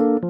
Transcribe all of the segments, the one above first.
กำ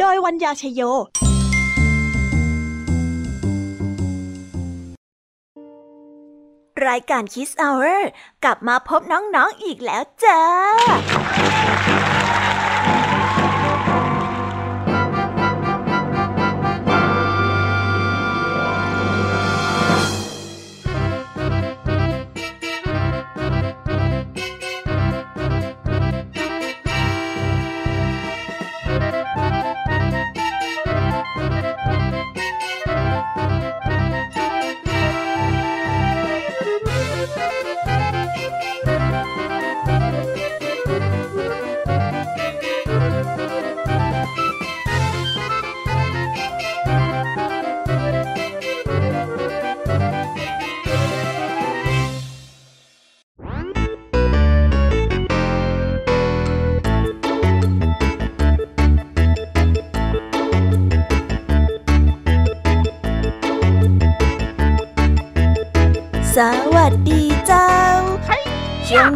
โดยวัญญาชยโยรายการ Kiss Hour กลับมาพบน้องๆออีกแล้วจ้า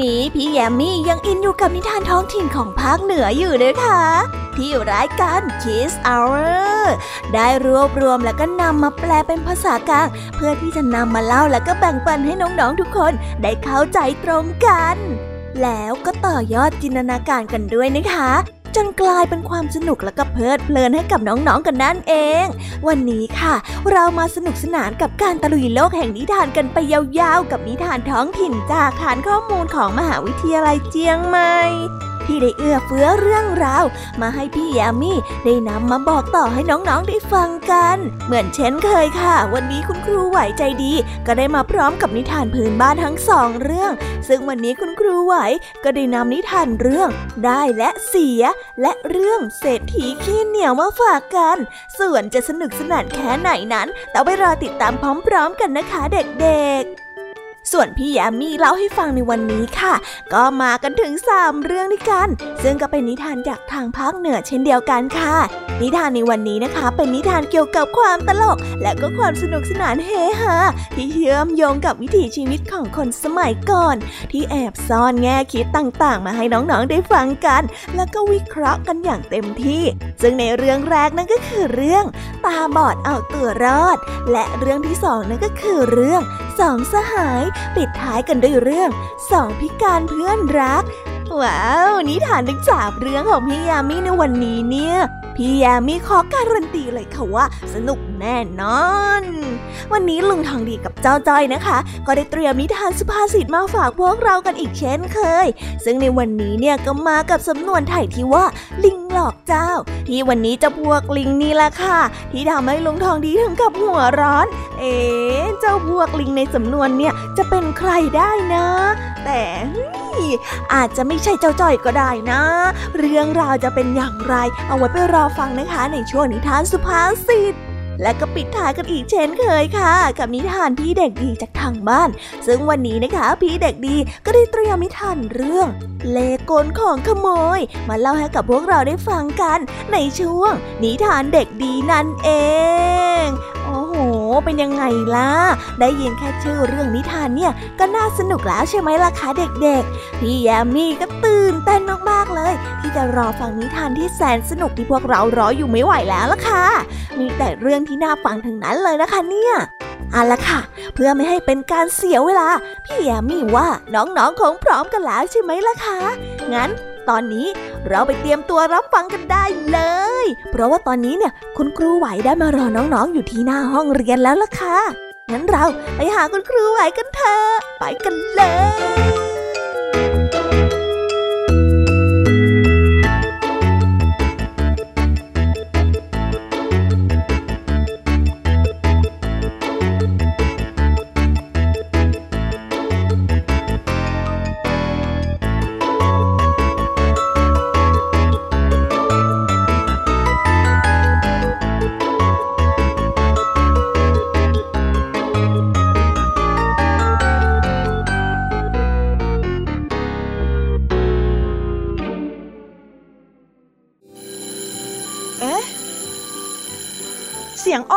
นี้พี่แยมมี่ยังอินอยู่กับนิทานท้องถิ่นของภาคเหนืออยู่นะค่ะที่รายการ Kiss Hour ได้รวบรวมแล้วก็นำมาแปลเป็นภาษากลาง เพื่อที่จะนำมาเล่าแล้วก็แบ่งปันให้น้องๆทุกคนได้เข้าใจตรงกัน แล้วก็ต่อยอดจินตนาการกันด้วยนะคะ จนกลายเป็นความสนุกและก็เพลิดเพลินให้กับน้องๆกันนั่นเอง วันนี้ค่ะ เรามาสนุกสนานกับการตะลุยโลกแห่งนิทานกันไปยาวๆ กับนิทานท้องถิ่นจากฐานข้อมูลของมหาวิทยาลัยเจียงใหม่ ที่ได้เอื้อเฟื้อเรื่องราว มาให้พี่ยามีได้นำมาบอกต่อให้น้องๆได้ฟังกัน เหมือนเช่นเคยค่ะ วันนี้คุณครูไหวใจดี ก็ได้มาพร้อมกับนิทานพื้นบ้านทั้งสองเรื่อง ซึ่งวันนี้คุณครูไหวก็ได้นำนิทานเรื่อง ได้และเสีย และเรื่องเศรษฐีขี้เหนียวมาฝากกัน ส่วนจะสนุกสนานแค่ไหนนั้นต้องไปรอติดตามพร้อมๆกันนะคะเด็กๆ ส่วนพี่ยามีเล่าให้ฟังในวันนี้ค่ะ ก็มากันถึง 3 เรื่องด้วยกัน ซึ่งก็เป็นนิทานจากทางภาคเหนือเช่นเดียวกันค่ะ นิทานในวันนี้นะคะ เป็นนิทานเกี่ยวกับความตลก และก็ความสนุกสนานเฮฮาที่เชื่อมโยงกับวิถีชีวิตของคนสมัยก่อน ที่แอบซ่อนแง่คิดต่างๆ มาให้น้องๆได้ฟังกัน แล้วก็วิเคราะห์กันอย่างเต็มที่ ซึ่งในเรื่องแรกนั่นก็คือเรื่อง ตาบอดเอาตัวรอด และเรื่องที่สองนั่นก็คือเรื่องสองสหายปิดท้ายกันด้วยเรื่องสองพิการเพื่อนรัก ว้าว นิทานทั้งสามเรื่องของพี่ยามีในวันนี้เนี่ยพี่ยามีขอการันตีเลยค่ะว่า สนุกแน่นอน วันนี้ลุงทองดีกับเจ้าจ้อยนะคะ ก็ได้เตรียมนิทานสุภาษิตมาฝากพวกเรากันอีกเช่นเคย ซึ่งในวันนี้เนี่ยก็มากับสำนวนไทยที่ว่าลิง หลอกเจ้า ที่วันนี้จะพวกลิงนี่แหละค่ะ ที่ทำให้ลุงทองดีถึงกับหัวร้อน เอ๋เจ้าพวกลิงในสำนวนเนี่ยจะเป็นใครได้นะ แต่อาจจะไม่ใช่เจ้าจ้อยก็ได้นะ เรื่องราวจะเป็นอย่างไร เอาไว้ไปรอฟังนะคะในช่วงนิทานสุภาษิต และก็ปิดท้ายกันอีกเช่นเคยค่ะ กับนิทานพี่เด็กดีจากทางบ้าน ซึ่งวันนี้นะคะ พี่เด็กดีก็ได้เตรียมนิทานเรื่อง เลกลของขโมย มาเล่าให้กับพวกเราได้ฟังกัน ในช่วง นิทานเด็กดีนั่นเอง โอ้โห เป็นยังไงล่ะ ได้ยินแค่ชื่อเรื่องนิทานเนี่ยก็น่าสนุกแล้วใช่ไหมล่ะคะเด็กๆ พี่แยมมี่ก็ตื่นเต้นมากๆเลย ที่จะรอฟังนิทานที่แสนสนุกที่พวกเรารออยู่ไม่ไหวแล้วล่ะค่ะ มีแต่เรื่องที่น่าฟังทั้งนั้นเลยนะคะเนี่ยเอาละค่ะ เพื่อไม่ให้เป็นการเสียเวลา พี่แยมมี่ว่าน้องๆคงพร้อมกันแล้วใช่ไหมล่ะคะ งั้น ตอนนี้เราไปเตรียมตัวรับฟังกันได้เลย เพราะว่าตอนนี้เนี่ยคุณครูไหวได้มารอน้องๆ อยู่ที่หน้าห้องเรียนแล้วล่ะค่ะ งั้นเราไปหาคุณครูไหวกันเถอะ ไปกันเลย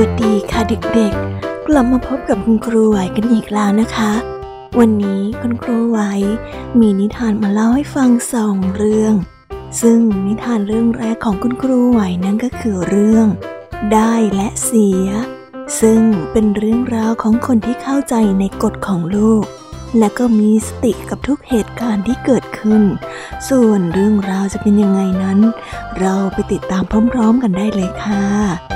วัสดีค่ะเด็กๆ กลับมาพบกับคุณครูไหวกันอีกแล้วนะคะ วันนี้คุณครูไหวมีนิทานมาเล่าให้ฟังสองเรื่อง ซึ่งนิทานเรื่องแรกของคุณครูไหวนั่นก็คือเรื่อง ได้และเสีย ซึ่งเป็นเรื่องราวของคนที่เข้าใจในกฎของโลก และก็มีสติกับทุกเหตุการณ์ที่เกิดขึ้น ส่วนเรื่องราวจะเป็นยังไงนั้น เราไปติดตามพร้อม ๆ กันได้เลยค่ะ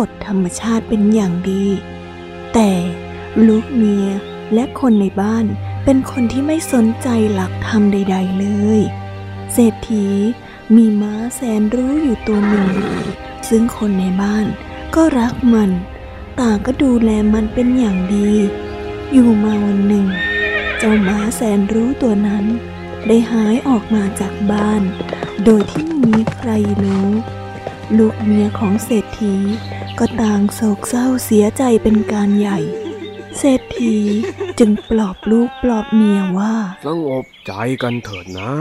กฎธรรมชาติเป็นอย่างดี แต่ลูกเมียและคนในบ้านเป็นคนที่ไม่สนใจหลักธรรมใด ๆ เลย เศรษฐีมีม้าแสนรู้อยู่ตัวหนึ่ง ซึ่งคนในบ้านก็รักมัน ต่างก็ดูแลมันเป็นอย่างดี อยู่มาวันหนึ่ง เจ้าม้าแสนรู้ตัวนั้น ได้หายออกมาจากบ้าน โดยที่ไม่มีใครรู้ ลูกเมียของเศรษ ฐีก็ต่างโศกเศร้าเสียใจเป็นการใหญ่ เศรษฐีจึงปลอบลูกปลอบเมียว่าสงบใจกันเถิดนะ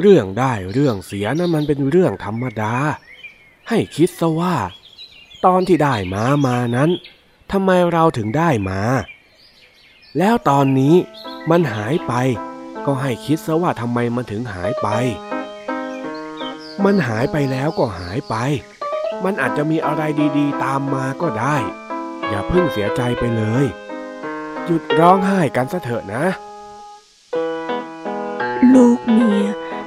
เรื่องได้เรื่องเสียนะั้นมันเป็นเรื่องธรรมดา ให้คิดซะว่า ตอนที่ได้มามานั้นทำไมเราถึงได้มา แล้วตอนนี้มันหายไป ก็ให้คิดซะว่าทำไมมันถึงหายไป มันหายไปแล้วก็หายไป มันอาจจะมีอะไรดีๆ ตามมาก็ได้ อย่าเพิ่งเสียใจไปเลย หยุดร้องไห้กันซะเถอะนะ ลูกเมีย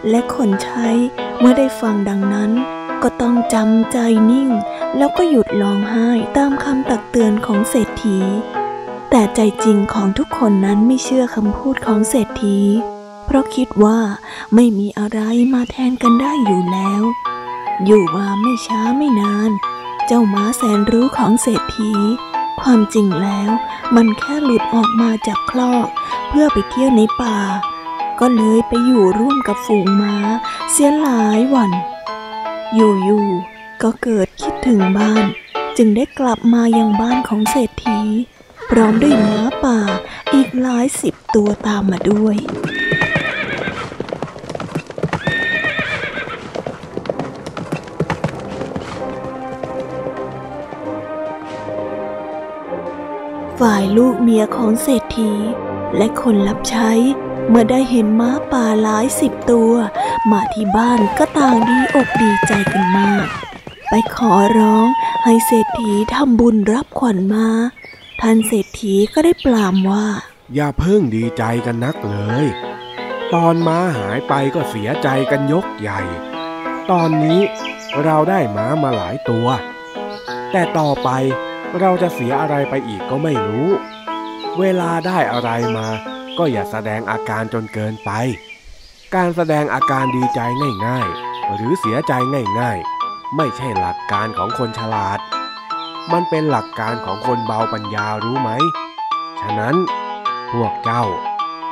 และคนใช้เมื่อได้ฟังดังนั้น ก็ต้องจำใจนิ่ง แล้วก็หยุดร้องไห้ตามคำตักเตือนของเศรษฐฐีแต่ใจจริงของทุกคนนั้นไม่เชื่อคำพูดของเศรษฐี เพราะคิดว่าไม่มีอะไรมาแทนกันได้อยู่แล้ว อยู่มาไม่ช้าไม่นาน เจ้าม้าแสนรู้ของเศรษฐี ความจริงแล้วมันแค่หลุดออกมาจากคลอกเพื่อไปเที่ยวในป่า ก็เลยไปอยู่ร่วมกับฝูงม้า เสียหลายวัน อยู่ๆก็เกิดคิดถึงบ้าน จึงได้กลับมายังบ้านของเศรษฐี พร้อมด้วยม้าป่าอีกหลายสิบตัวตามมาด้วย ฝ่ายลูกเมียของเศรษฐี และคนรับใช้ เมื่อได้เห็นม้าป่าหลายสิบตัว มาที่บ้านก็ต่างดีอกดีใจกันมาก ไปขอร้องให้เศรษฐีทำบุญรับขวัญมาท่านเศรษฐีก็ได้ปลามว่า อย่าเพิ่งดีใจกันนักเลย ตอนม้าหายไปก็เสียใจกันยกใหญ่ ตอนนี้เราได้ม้ามาหลายตัว แต่ต่อไป เราจะเสียอะไรไปอีกก็ไม่รู้ เวลาได้อะไรมา ก็อย่าแสดงอาการจนเกินไป การแสดงอาการดีใจง่ายๆ หรือเสียใจง่ายๆ ไม่ใช่หลักการของคนฉลาด มันเป็นหลักการของคนเบาปัญญารู้ไหม ฉะนั้น พวกเจ้า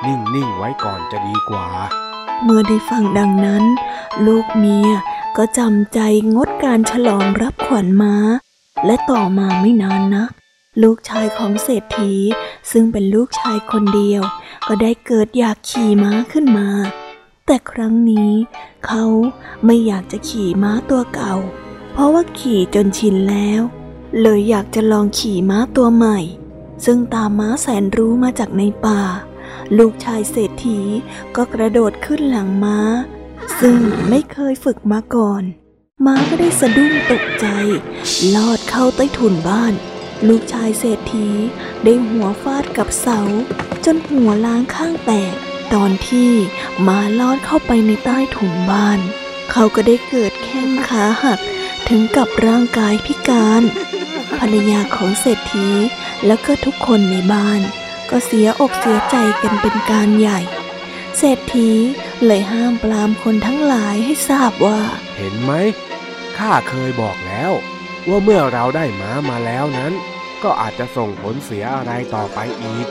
นิ่งๆไว้ก่อนจะดีกว่า เมื่อได้ฟังดังนั้น ลูกเมียก็จำใจงดการฉลองรับขวัญม้า และต่อมาไม่นานนัก ลูกชายของเศรษฐี ซึ่งเป็นลูกชายคนเดียว ก็ได้เกิดอยากขี่ม้าขึ้นมา แต่ครั้งนี้เขาไม่อยากจะขี่ม้าตัวเก่า เพราะว่าขี่จนชินแล้ว เลยอยากจะลองขี่ม้าตัวใหม่ ซึ่งตามม้าแสนรู้มาจากในป่า ลูกชายเศรษฐีก็กระโดดขึ้นหลังม้า ซึ่งไม่เคยฝึกมาก่อน ม้าก็ได้สะดุ้งตกใจ ลอดเข้าใต้ถุนบ้าน ลูกชายเศรษฐีได้หัวฟาดกับเสา จนหัวล้างข้างแตก ตอนที่ม้าลอดเข้าไปในใต้ถุนบ้าน เขาก็ได้เกิดแข้งขาหักถึงกับร่างกายพิการ ภรรยาของเศรษฐีแล้วก็ทุกคนในบ้าน ก็เสียอกเสียใจกันเป็นการใหญ่ เศรษฐีเลยห้ามปรามคนทั้งหลายให้ทราบว่า เห็นไหมข้าเคยบอกแล้ว ว่าเมื่อเราได้ม้ามาแล้วนั้น ก็อาจจะส่งผลเสียอะไรต่อไปอีก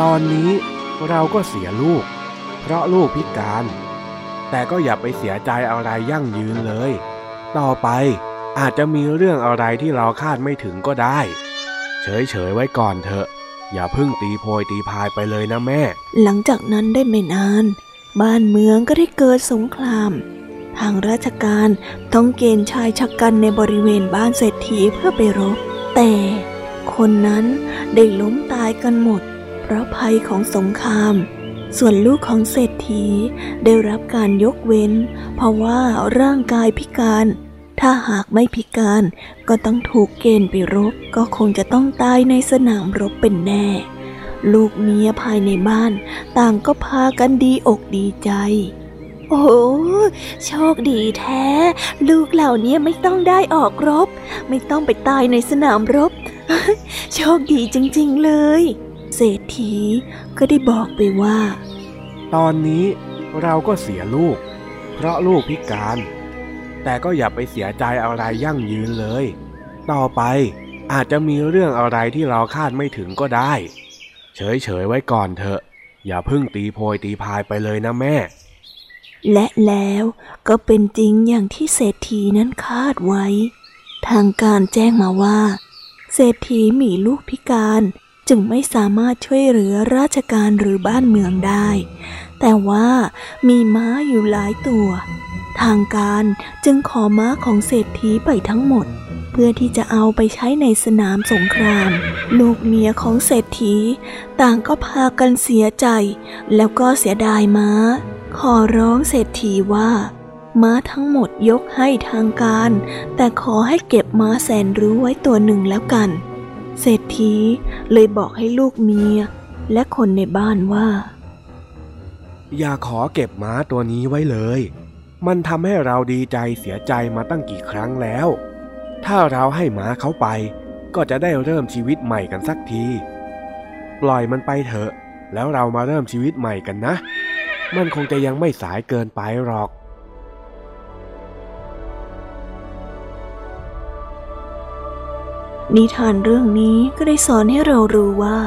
ตอนนี้เราก็เสียลูก เพราะลูกพิการ แต่ก็อย่าไปเสียใจอะไรยั่งยืนเลย ต่อไปอาจจะมีเรื่องอะไรที่เราคาดไม่ถึงก็ได้ เฉยๆไว้ก่อนเถอะ อย่าเพิ่งตีโพยตีพายไปเลยนะแม่ หลังจากนั้นได้ไม่นาน บ้านเมืองก็ได้เกิดสงคราม ทางราชการต้องเกณฑ์ชายชะกันในบริเวณบ้านเศรษฐีเพื่อไปรบ แต่คนนั้นได้ล้มตายกันหมด เพราะภัยของสงคราม ส่วนลูกของเศรษฐีได้รับการยกเว้น เพราะว่าร่างกายพิการ ถ้าหากไม่พิการก็ต้องถูกเกณฑ์ไปรบ ก็คงจะต้องตายในสนามรบเป็นแน่ ลูกเมียภายในบ้าน ต่างก็พากันดีอกดีใจ โอ้โชคดีแท้ ลูกเหล่านี้ไม่ต้องได้ออกรบ ไม่ต้องไปตายในสนามรบ โชคดีจริงๆเลย เศรษฐีก็ได้บอกไปว่า ตอนนี้เราก็เสียลูก เพราะลูกพิการ แต่ก็อย่าไปเสียใจอะไรยั่งยืนเลย ต่อไปอาจจะมีเรื่องอะไรที่เราคาดไม่ถึงก็ได้ เฉยๆไว้ก่อนเถอะ อย่าพิ่งตีโพยตีพายไปเลยนะแม่ และแล้วก็เป็นจริงอย่างที่เศรษฐีนั้นคาดไว้ ทางการแจ้งมาว่า เศรษฐีมีลูกพิการจึงไม่สามารถช่วยเหลือราชการหรือบ้านเมืองได้ แต่ว่ามีม้าอยู่หลายตัว ทางการจึงขอม้าของเศรษฐีไปทั้งหมด เพื่อที่จะเอาไปใช้ในสนามสงคราม ลูกเมียของเศรษฐี ต่างก็พากันเสียใจ แล้วก็เสียดายม้า ขอร้องเศรษฐีว่า ม้าทั้งหมดยกให้ทางการ แต่ขอให้เก็บม้าแสนรู้ไว้ตัวหนึ่งแล้วกัน เศรษฐีเลยบอกให้ลูกเมีย และคนในบ้านว่า อย่าขอเก็บม้าตัวนี้ไว้เลย มันทำให้เราดีใจเสียใจมาตั้งกี่ครั้งแล้ว ถ้าเราให้หมาเขาไป ก็จะได้เริ่มชีวิตใหม่กันสักที ปล่อยมันไปเถอะ แล้วเรามาเริ่มชีวิตใหม่กันนะ มันคงจะยังไม่สายเกินไปหรอกนิทานเรื่องนี้ก็ได้สอนให้เรารู้ว่า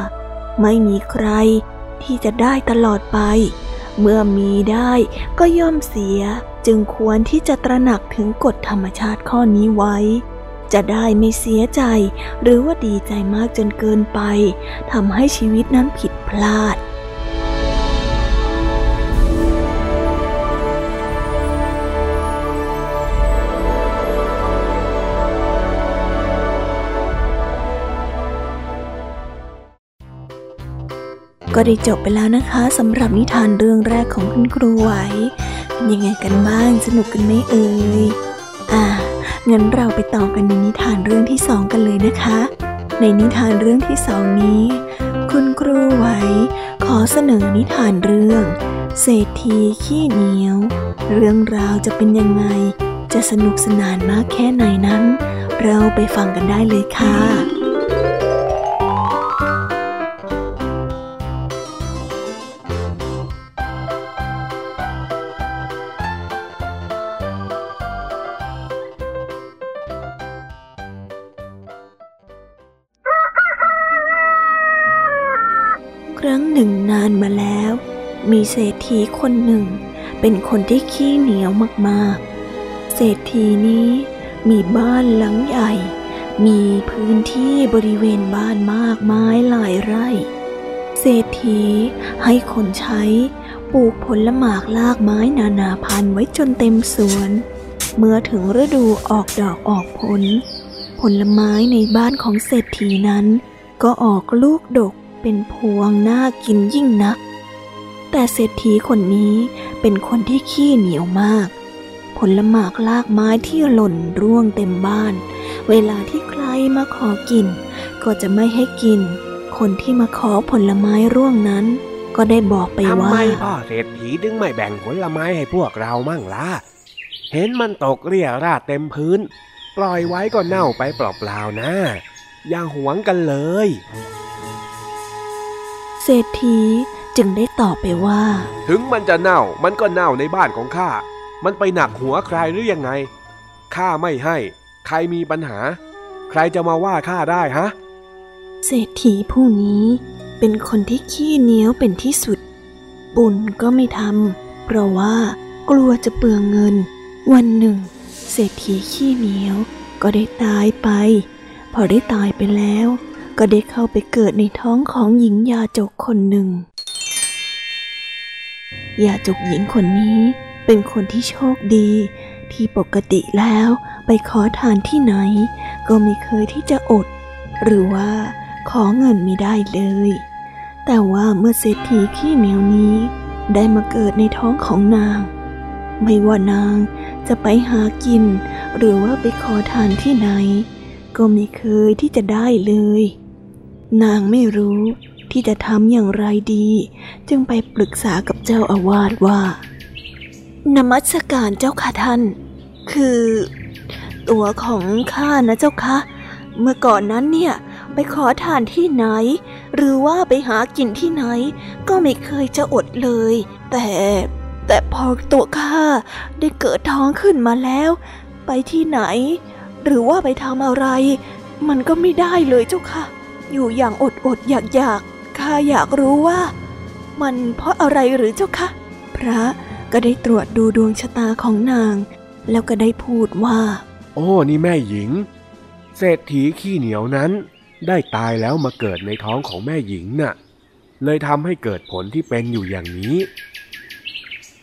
ไม่มีใครที่จะได้ตลอดไป เมื่อมีได้ก็ย่อมเสีย จึงควรที่จะตระหนักถึงกฎธรรมชาติข้อนี้ไว้ จะได้ไม่เสียใจ หรือว่าดีใจมากจนเกินไปทำให้ชีวิตนั้นผิดพลาด ก็ได้จบไปแล้วนะคะสำหรับนิทานเรื่องแรกของคุณครูไหวเป็นยังไงกันบ้างสนุกกันไหมเอ่ยอ่างั้นเราไปต่อกันในนิทานเรื่องที่สองกันเลยนะคะ ในนิทานเรื่องที่สองนี้ คุณครูไหวขอเสนอนิทานเรื่อง เศรษฐีขี้เหนียว เรื่องราวจะเป็นยังไง จะสนุกสนานมากแค่ไหนนั้น เราไปฟังกันได้เลยค่ะ มีเศรษฐีคนหนึ่ง เป็นคนที่ขี้เหนียวมากๆ เศรษฐีนี้มีบ้านหลังใหญ่ มีพื้นที่บริเวณบ้านมากมายหลายไร่ เศรษฐีให้คนใช้ปลูกผลหมากลากไม้นานาพันธุ์ไว้จนเต็มสวน เมื่อถึงฤดูออกดอกออกผล ผลไม้ในบ้านของเศรษฐีนั้น ก็ออกลูกดกเป็นพวงน่ากินยิ่งนัก แต่เศรษฐีคนนี้เป็นคนที่ขี้เหนียวมาก ผลหมากลากไม้ที่หล่นร่วงเต็มบ้าน เวลาที่ใครมาขอกิน ก็จะไม่ให้กิน คนที่มาขอผลไม้ร่วงนั้น ก็ได้บอกไปทำว่าไมพ่อเศรษฐีถึงไม่แบ่งผลไม้ให้พวกเรามั่งล่ะ เห็นมันตกเรี่ยราดเต็มพื้น ปล่อยไว้ก็เน่าไปเปล่าๆนะอย่าหวงกันเลย เศรษฐี จึงได้ตอบไปว่า ถึงมันจะเน่ามันก็เน่าในบ้านของข้า มันไปหนักหัวใครหรือยังไงข้าไม่ให้ ใครมีปัญหา ใครจะมาว่าข้าได้ฮะ เศรษฐีผู้นี้เป็นคนที่ขี้เหนียวเป็นที่สุด บุญก็ไม่ทำเพราะว่ากลัวจะเปลืองเงิน วันหนึ่ง เศรษฐีขี้เหนียวก็ได้ตายไป พอได้ตายไปแล้ว ก็ได้เข้าไปเกิดในท้องของหญิงยาจกคนหนึ่ง ยาจุกหญิงคนนี้เป็นคนที่โชคดี ที่ปกติแล้วไปขอทานที่ไหน ก็ไม่เคยที่จะอด หรือว่าขอเงินไม่ได้เลย แต่ว่าเมื่อเศรษฐีขี้เหนียวนี้ ได้มาเกิดในท้องของนาง ไม่ว่านางจะไปหากิน หรือว่าไปขอทานที่ไหน ก็ไม่เคยที่จะได้เลย นางไม่รู้ ที่จะทำอย่างไรดี จึงไปปรึกษากับเจ้าอาวาสว่านมัสการเจ้าค่ะท่าน คือ ตัวของข้านะเจ้าคะเมื่อก่อนนั้นเนี่ยไปขอทานที่ไหน หรือว่าไปหากินที่ไหน ก็ไม่เคยจะอดเลย แต่แต่พอตัวข้าได้เกิดท้องขึ้นมาแล้ว ไปที่ไหน หรือว่าไปทำอะไร มันก็ไม่ได้เลยเจ้าค่ะ อยู่อย่างอดอดอยากอยาก ข้าอยากรู้ว่า มันเพราะอะไรหรือเจ้าคะ พระก็ได้ตรวจดูดวงชะตาของนาง แล้วก็ได้พูดว่า โอ้นี่แม่หญิง เศรษฐีขี้เหนียวนั้น ได้ตายแล้วมาเกิดในท้องของแม่หญิงน่ะ เลยทำให้เกิดผลที่เป็นอยู่อย่างนี้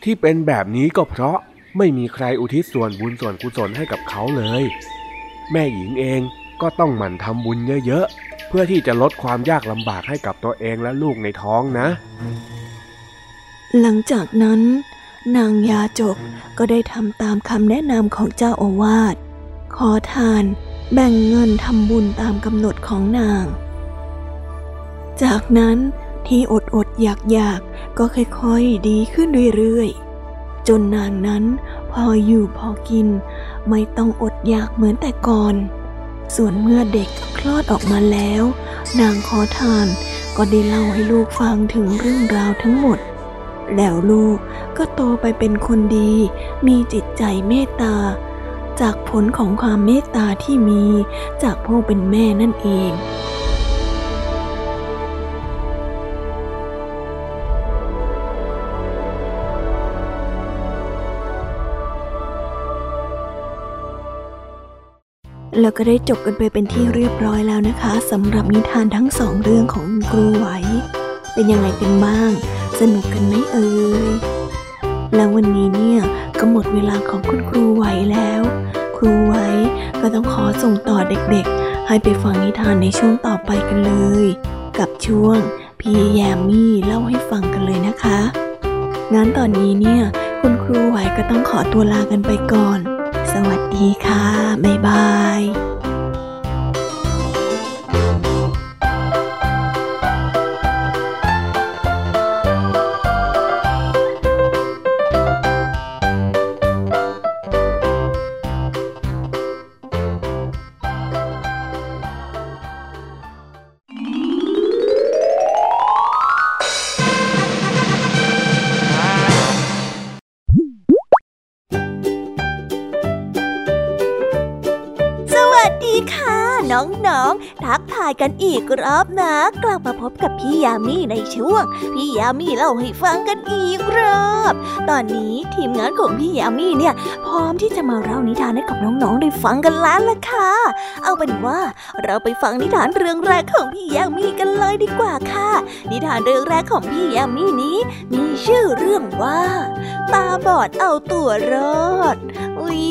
ที่เป็นแบบนี้ก็เพราะไม่มีใครอุทิศส่วนบุญส่วนกุศลให้กับเขาเลย แม่หญิงเองก็ต้องหมั่นทำบุญเยอะๆ พื่อที่จะลดความยากลำบากให้กับตัวเองและลูกในท้องนะ หลังจากนั้น นางยาจกก็ได้ทำตามคำแนะนำของเจ้าอาวาสขอทานแบ่งเงินทำบุญตามกำหนดของนาง จากนั้นที่อดอดอยากอยากก็ค่อยๆดีขึ้นเรื่อยๆ จนนางนั้นพออยู่พอกิน ไม่ต้องอดอยากเหมือนแต่ก่อน ส่วนเมื่อเด็ก ลอดออกมาแล้ว นางขอทานก็ได้เล่าให้ลูกฟังถึงเรื่องราวทั้งหมด แล้วลูกก็โตไปเป็นคนดี มีจิตใจเมตตา จากผลของความเมตตาที่มีจากผู้เป็นแม่นั่นเอง แล้วก็ได้จบกันไปเป็นที่เรียบร้อยแล้วนะคะสำหรับนิทานทั้งสองเรื่องของครูไหว เป็นยังไงกันบ้าง สนุกกันไหมเอ่ยแล้ววันนี้เนี่ยก็หมดเวลาของคุณครูไหวแล้ว ครูไหวก็ต้องขอส่งต่อเด็กๆ ให้ไปฟังนิทานในช่วงต่อไปกันเลย กับช่วงพี่แยมมี่เล่าให้ฟังกันเลยนะคะงั้นตอนนี้เนี่ย คุณครูไหวก็ต้องขอตัวลากันไปก่อน สวัสดีค่ะ บ๊ายบาย กันอีกรอบนะ กลับมาพบกับพี่ยามีในช่วง พี่ยามีเล่าให้ฟังกันอีกรอบ ตอนนี้ทีมงานของพี่ยามีเนี่ย พร้อมที่จะมาเล่านิทานให้กับน้องๆได้ฟังกันแล้วล่ะค่ะ เอาเป็นว่าเราไปฟังนิทานเรื่องแรกของพี่ยามีกันเลยดีกว่าค่ะ นิทานเรื่องแรกของพี่ยามีนี้ มีชื่อเรื่องว่า ตาบอดเอาตัวรอด อุ๊ย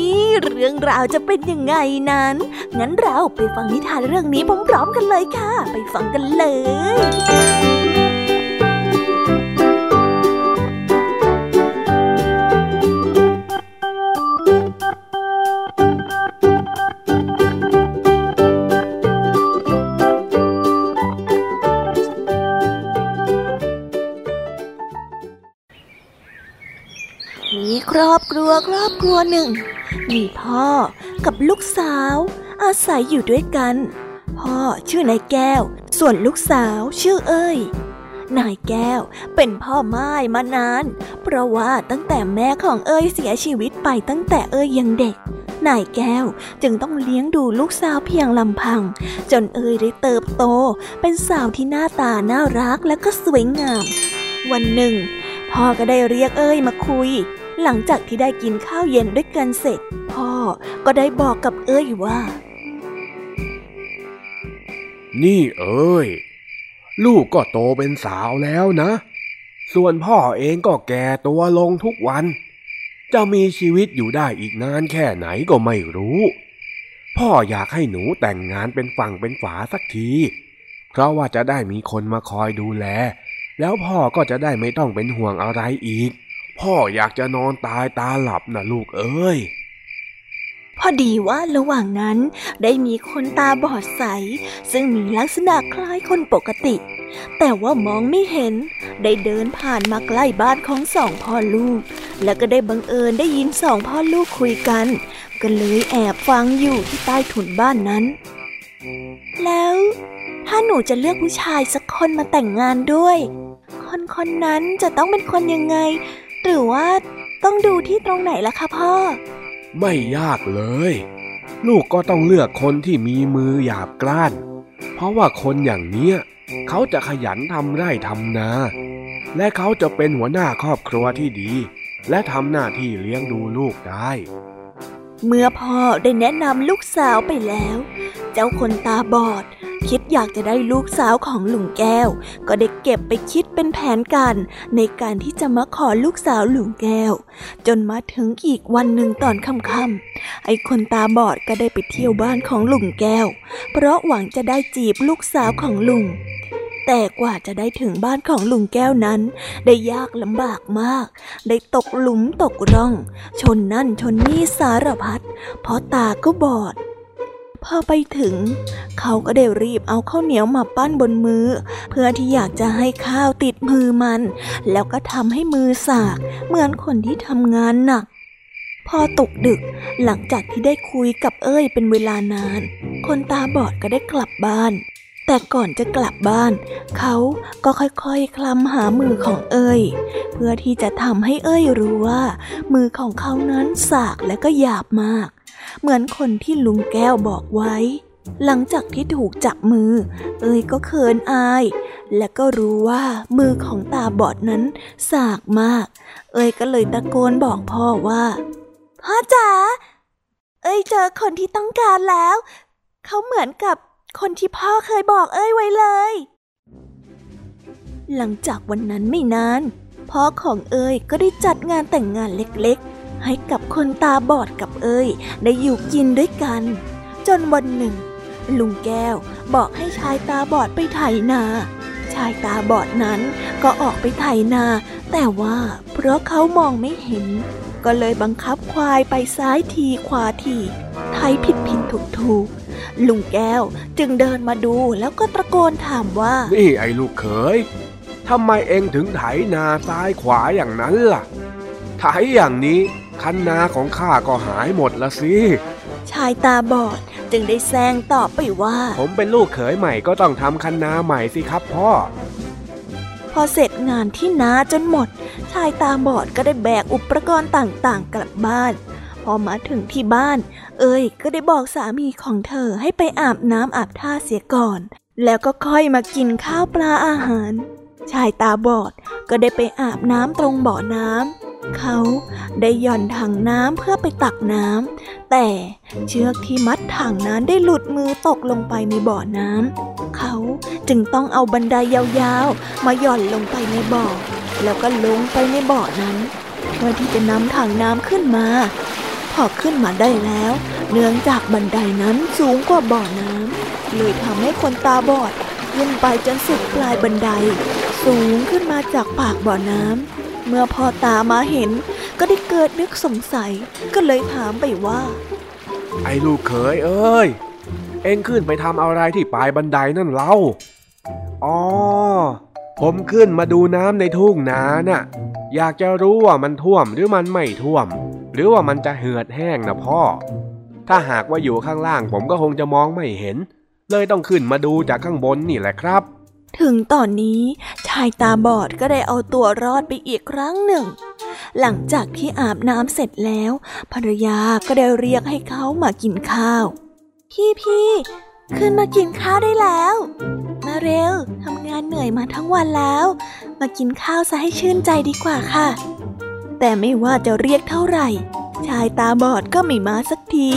เรื่องราวจะเป็นยังไงนั้น งั้นเราไปฟังนิทานเรื่องนี้พร้อมๆกันเลยค่ะ ไปฟังกันเลย ครอบครัวครอบครัวหนึ่ง มีพ่อกับลูกสาว อาศัยอยู่ด้วยกัน พ่อชื่อนายแก้ว ส่วนลูกสาวชื่อเอ้ยนายแก้วเป็นพ่อไม้มานาน เพราะว่าตั้งแต่แม่ของเอ้ยเสียชีวิตไปตั้งแต่เอ้ยยังเด็ก นายแก้วจึงต้องเลี้ยงดูลูกสาวเพียงลำพัง จนเอ้ยได้เติบโต เป็นสาวที่หน้าตาน่ารักและก็สวยงาม วันหนึ่งพ่อก็ได้เรียกเอ้ยมาคุย หลังจากที่ได้กินข้าวเย็นด้วยกันเสร็จ พ่อก็ได้บอกกับเอ้ยว่า นี่เอ้ย ลูกก็โตเป็นสาวแล้วนะ ส่วนพ่อเองก็แก่ตัวลงทุกวัน จะมีชีวิตอยู่ได้อีกนานแค่ไหนก็ไม่รู้ พ่ออยากให้หนูแต่งงานเป็นฝั่งเป็นฝาสักที เพราะว่าจะได้มีคนมาคอยดูแล แล้วพ่อก็จะได้ไม่ต้องเป็นห่วงอะไรอีก พ่ออยากจะนอนตายตาหลับนะลูกเอ้ย พอดีว่าระหว่างนั้นได้มีคนตาบอดใส ซึ่งมีลักษณะคล้ายคนปกติ แต่ว่ามองไม่เห็น ได้เดินผ่านมาใกล้บ้านของสองพ่อลูก แล้วก็ได้บังเอิญได้ยินสองพ่อลูกคุยกัน ก็เลยแอบฟังอยู่ที่ใต้ถุนบ้านนั้น แล้วถ้าหนูจะเลือกผู้ชายสักคนมาแต่งงานด้วย คนคนนั้นจะต้องเป็นคนยังไง หรือว่าต้องดูที่ตรงไหนล่ะคะพ่อ ไม่ยากเลย ลูกก็ต้องเลือกคนที่มีมือหยาบกร้าน เพราะว่าคนอย่างเนี้ยเขาจะขยันทำไร่ทำนา และเขาจะเป็นหัวหน้าครอบครัวที่ดี และทำหน้าที่เลี้ยงดูลูกได้ เมื่อพ่อได้แนะนำลูกสาวไปแล้ว เจ้าคนตาบอด คิดอยากจะได้ลูกสาวของลุงแก้ว ก็ได้เก็บไปคิดเป็นแผนการในการที่จะมาขอลูกสาวลุงแก้ว จนมาถึงอีกวันหนึ่งตอนค่ำๆไอ้คนตาบอดก็ได้ไปเที่ยวบ้านของลุงแก้ว เพราะหวังจะได้จีบลูกสาวของลุงแต่กว่าจะได้ถึงบ้านของลุงแก้วนั้น ได้ยากลำบากมาก ได้ตกหลุมตกร่อง ชนนั่นชนนี่สารพัดเพราะตาก็บอด พอไปถึง เขาก็ได้รีบเอาข้าวเหนียวมาปั้นบนมือ เพื่อที่อยากจะให้ข้าวติดมือมัน แล้วก็ทำให้มือสาก เหมือนคนที่ทำงานหนัก พอตกดึกหลังจากที่ได้คุยกับเอ้ยเป็นเวลานาน คนตาบอดก็ได้กลับบ้าน แต่ก่อนจะกลับบ้าน เขาก็ค่อยๆคลำหามือของเอ้ยเพื่อที่จะทำให้เอ้ยรู้ว่า มือของเขานั้นสากและก็หยาบมาก เหมือนคนที่ลุงแก้วบอกไว้ หลังจากที่ถูกจับมือ เอ้ยก็เขินอาย และก็รู้ว่ามือของตาบอดนั้นสากมาก เอ้ยก็เลยตะโกนบอกพ่อว่า พ่อจ๋าเอ้ยเจอคนที่ต้องการแล้ว เขาเหมือนกับ คนที่พ่อเคยบอกเอ้ยไว้เลย หลังจากวันนั้นไม่นาน พ่อของเอ้ยก็ได้จัดงานแต่งงานเล็กๆ ให้กับคนตาบอดกับเอ้ยได้อยู่กินด้วยกัน จนวันหนึ่ง ลุงแก้วบอกให้ชายตาบอดไปไถนา ชายตาบอดนั้นก็ออกไปไถนา แต่ว่าเพราะเขามองไม่เห็น ก็เลยบังคับควายไปซ้ายทีขวาทีไถผิดผิดถูกถูกลุงแก้วจึงเดินมาดูแล้วก็ตะโกนถามว่า นี่ไอ้ลูกเขยทำไมเองถึงไถนาซ้ายขวาอย่างนั้นล่ะ ไถอย่างนี้คันนาของข้าก็หายหมดละสิ ชายตาบอดจึงได้แซงตอบไปว่า ผมเป็นลูกเขยใหม่ก็ต้องทำคันนาใหม่สิครับพ่อ พอเสร็จงานที่นาจนหมด ชายตาบอดก็ได้แบกอุปกรณ์ต่างๆ กลับบ้าน พอมาถึงที่บ้าน เอ้ยก็ได้บอกสามีของเธอให้ไปอาบน้ำอาบท่าเสียก่อน แล้วก็ค่อยมากินข้าวปลาอาหาร ชายตาบอดก็ได้ไปอาบน้ำตรงบ่อน้ำ เขาได้หย่อนถังน้ำเพื่อไปตักน้ำแต่เชือกที่มัดถังนั้นได้หลุดมือตกลงไปในบ่อน้ำเขาจึงต้องเอาบันไดยาวๆ มาหย่อนลงไปในบ่อ แล้วก็ลงไปในบ่อนั้น เพื่อที่จะนำถังน้ำขึ้นมา พอขึ้นมาได้แล้ว เนื่องจากบันไดนั้นสูงกว่าบ่อน้ำเลยทำให้คนตาบอดขึ้นไปจนสุดปลายบันได สูงขึ้นมาจากปากบ่อน้ำ เมื่อพ่อตามาเห็น ก็ได้เกิดนึกสงสัย ก็เลยถามไปว่า ไอ้ลูกเขยเอ้ย เองขึ้นไปทำอะไรที่ปลายบันไดนั่นเล่า อ๋อ ผมขึ้นมาดูน้ำในทุ่งนาน่ะ อยากจะรู้ว่ามันท่วมหรือมันไม่ท่วม หรือว่ามันจะเหือดแห้งนะพ่อ ถ้าหากว่าอยู่ข้างล่างผมก็คงจะมองไม่เห็น เลยต้องขึ้นมาดูจากข้างบนนี่แหละครับ ถึงตอนนี้ชายตาบอดก็ได้เอาตัวรอดไปอีกครั้งหนึ่ง หลังจากที่อาบน้ำเสร็จแล้ว ภรรยาก็ได้เรียกให้เขามากินข้าว พี่พี่ขึ้นมากินข้าวได้แล้ว มาเร็วทำงานเหนื่อยมาทั้งวันแล้ว มากินข้าวซะให้ชื่นใจดีกว่าค่ะ แต่ไม่ว่าจะเรียกเท่าไหร่ ชายตาบอดก็ไม่มาสักที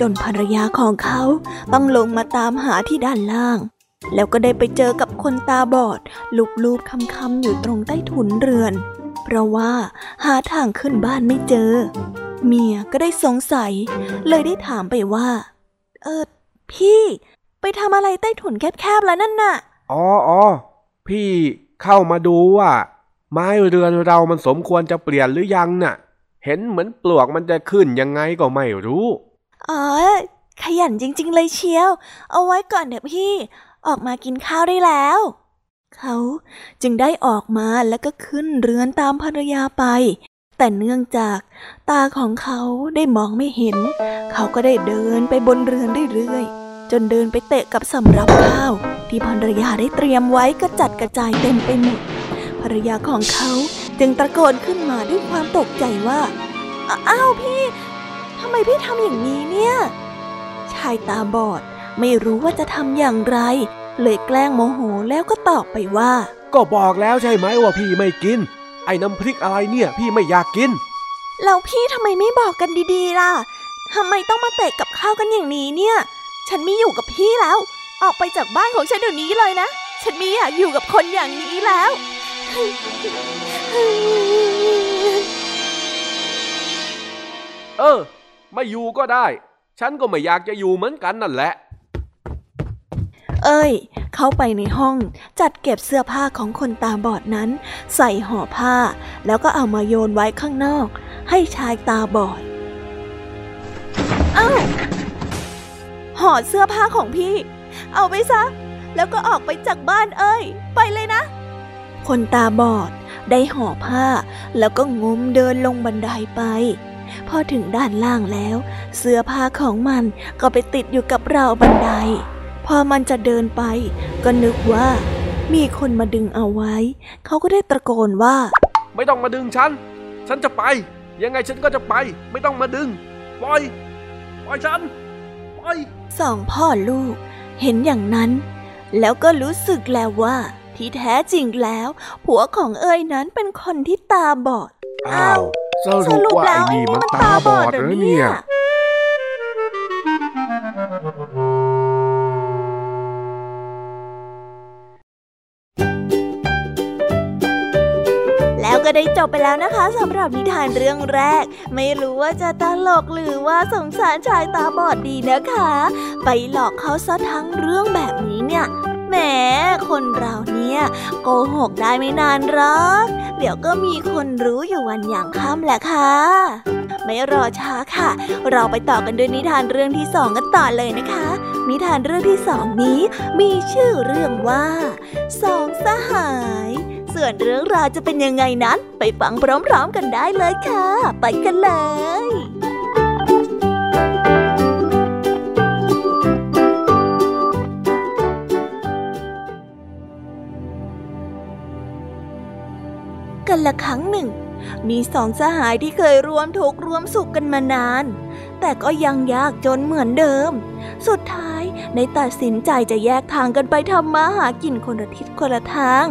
จนภรรยาของเขาต้องลงมาตามหาที่ด้านล่าง แล้วก็ได้ไปเจอกับคนตาบอดลูบๆคำๆอยู่ตรงใต้ถุนเรือน เพราะว่าหาทางขึ้นบ้านไม่เจอ เมียก็ได้สงสัย เลยได้ถามไปว่า เออ พี่ ไปทำอะไรใต้ถุนแคบๆแล้วนั่นน่ะอ๋ออ๋อพี่เข้ามาดูว่า ไม้เรือนเรามันสมควรจะเปลี่ยนหรือยังน่ะ เห็นเหมือนปลวกมันจะขึ้นยังไงก็ไม่รู้อ๋อขยันจริง ๆ เลยเชียว เอาไว้ก่อนเถอะพี่ ออกมากินข้าวได้แล้ว เขาจึงได้ออกมาแล้วก็ขึ้นเรือนตามภรรยาไป แต่เนื่องจากตาของเขาได้มองไม่เห็น เขาก็ได้เดินไปบนเรือนเรื่อยๆจนเดินไปเตะกับสำรับข้าว ที่ภรรยาได้เตรียมไว้กระจัดกระจายเต็มไปหมดภรรยาของเขาจึงตะโกนขึ้นมาด้วยความตกใจว่า อ้าวพี่ทำไมพี่ทำอย่างนี้เนี่ย ชายตาบอด ไม่รู้ว่าจะทำอย่างไร เลยแกล้งโมโหแล้วก็ตอบไปว่า ก็บอกแล้วใช่ไหมว่าพี่ไม่กิน ไอ้น้ำพริกอะไรเนี่ยพี่ไม่อยากกิน แล้วพี่ทำไมไม่บอกกันดีๆล่ะทำไมต้องมาเตะกับข้าวกันอย่างนี้เนี่ย ฉันไม่อยู่กับพี่แล้ว ออกไปจากบ้านของฉันเดี๋ยวนี้เลยนะ ฉันไม่อยากอยู่กับคนอย่างนี้แล้วเออ ไม่อยู่ก็ได้ ฉันก็ไม่อยากจะอยู่เหมือนกันนั่นแหละ เอ้ย เข้าไปในห้องจัดเก็บเสื้อผ้าของคนตาบอดนั้น ใส่ห่อผ้า แล้วก็เอามาโยนไว้ข้างนอก ให้ชายตาบอดเอ้าห่อเสื้อผ้าของพี่ เอาไปซะ แล้วก็ออกไปจากบ้านเอ้ย ไปเลยนะ คนตาบอดได้ห่อผ้า แล้วก็งมเดินลงบันไดไปพอถึงด้านล่างแล้ว เสื้อผ้าของมันก็ไปติดอยู่กับราวบันได พอมันจะเดินไป ก็นึกว่า มีคนมาดึงเอาไว้ เขาก็ได้ตะโกนว่า ไม่ต้องมาดึงฉัน ฉันจะไป ยังไงฉันก็จะไป ไม่ต้องมาดึง ปล่อย ปล่อยฉัน ปล่อย สองพ่อลูก เห็นอย่างนั้น แล้วก็รู้สึกแล้วว่า ที่แท้จริงแล้ว ผัวของเอ้ยนั้นเป็นคนที่ตาบอด อ้าวสรุปว่าไอ้นี่มันตาบอดเหรอเนี่ย ก็ได้จบไปแล้วนะคะสำหรับนิทานเรื่องแรก ไม่รู้ว่าจะตลกหรือว่าสงสารชายตาบอดดีนะคะ ไปหลอกเขาซะทั้งเรื่องแบบนี้เนี่ยแหมคนเราเนี่ยโกหกได้ไม่นานหรอกเดี๋ยวก็มีคนรู้อยู่วันอย่างค่ำแหละค่ะ ไม่รอช้าค่ะ เราไปต่อกันด้วยนิทานเรื่องที่สองกันต่อเลยนะคะ นิทานเรื่องที่สองนี้มีชื่อเรื่องว่าสองสหาย ส่วนเรื่องราวจะเป็นยังไงนั้น ไปฟังพร้อมๆกันได้เลยค่ะ ไปกันเลยกันละครั้งหนึ่ง มีสองสหายที่เคยร่วมทุกข์ร่วมสุขกันมานาน แต่ก็ยังยากจนเหมือนเดิม สุดท้ายในตัดสินใจจะแยกทางกันไปทำมาหากินคนละทิศคนละทาง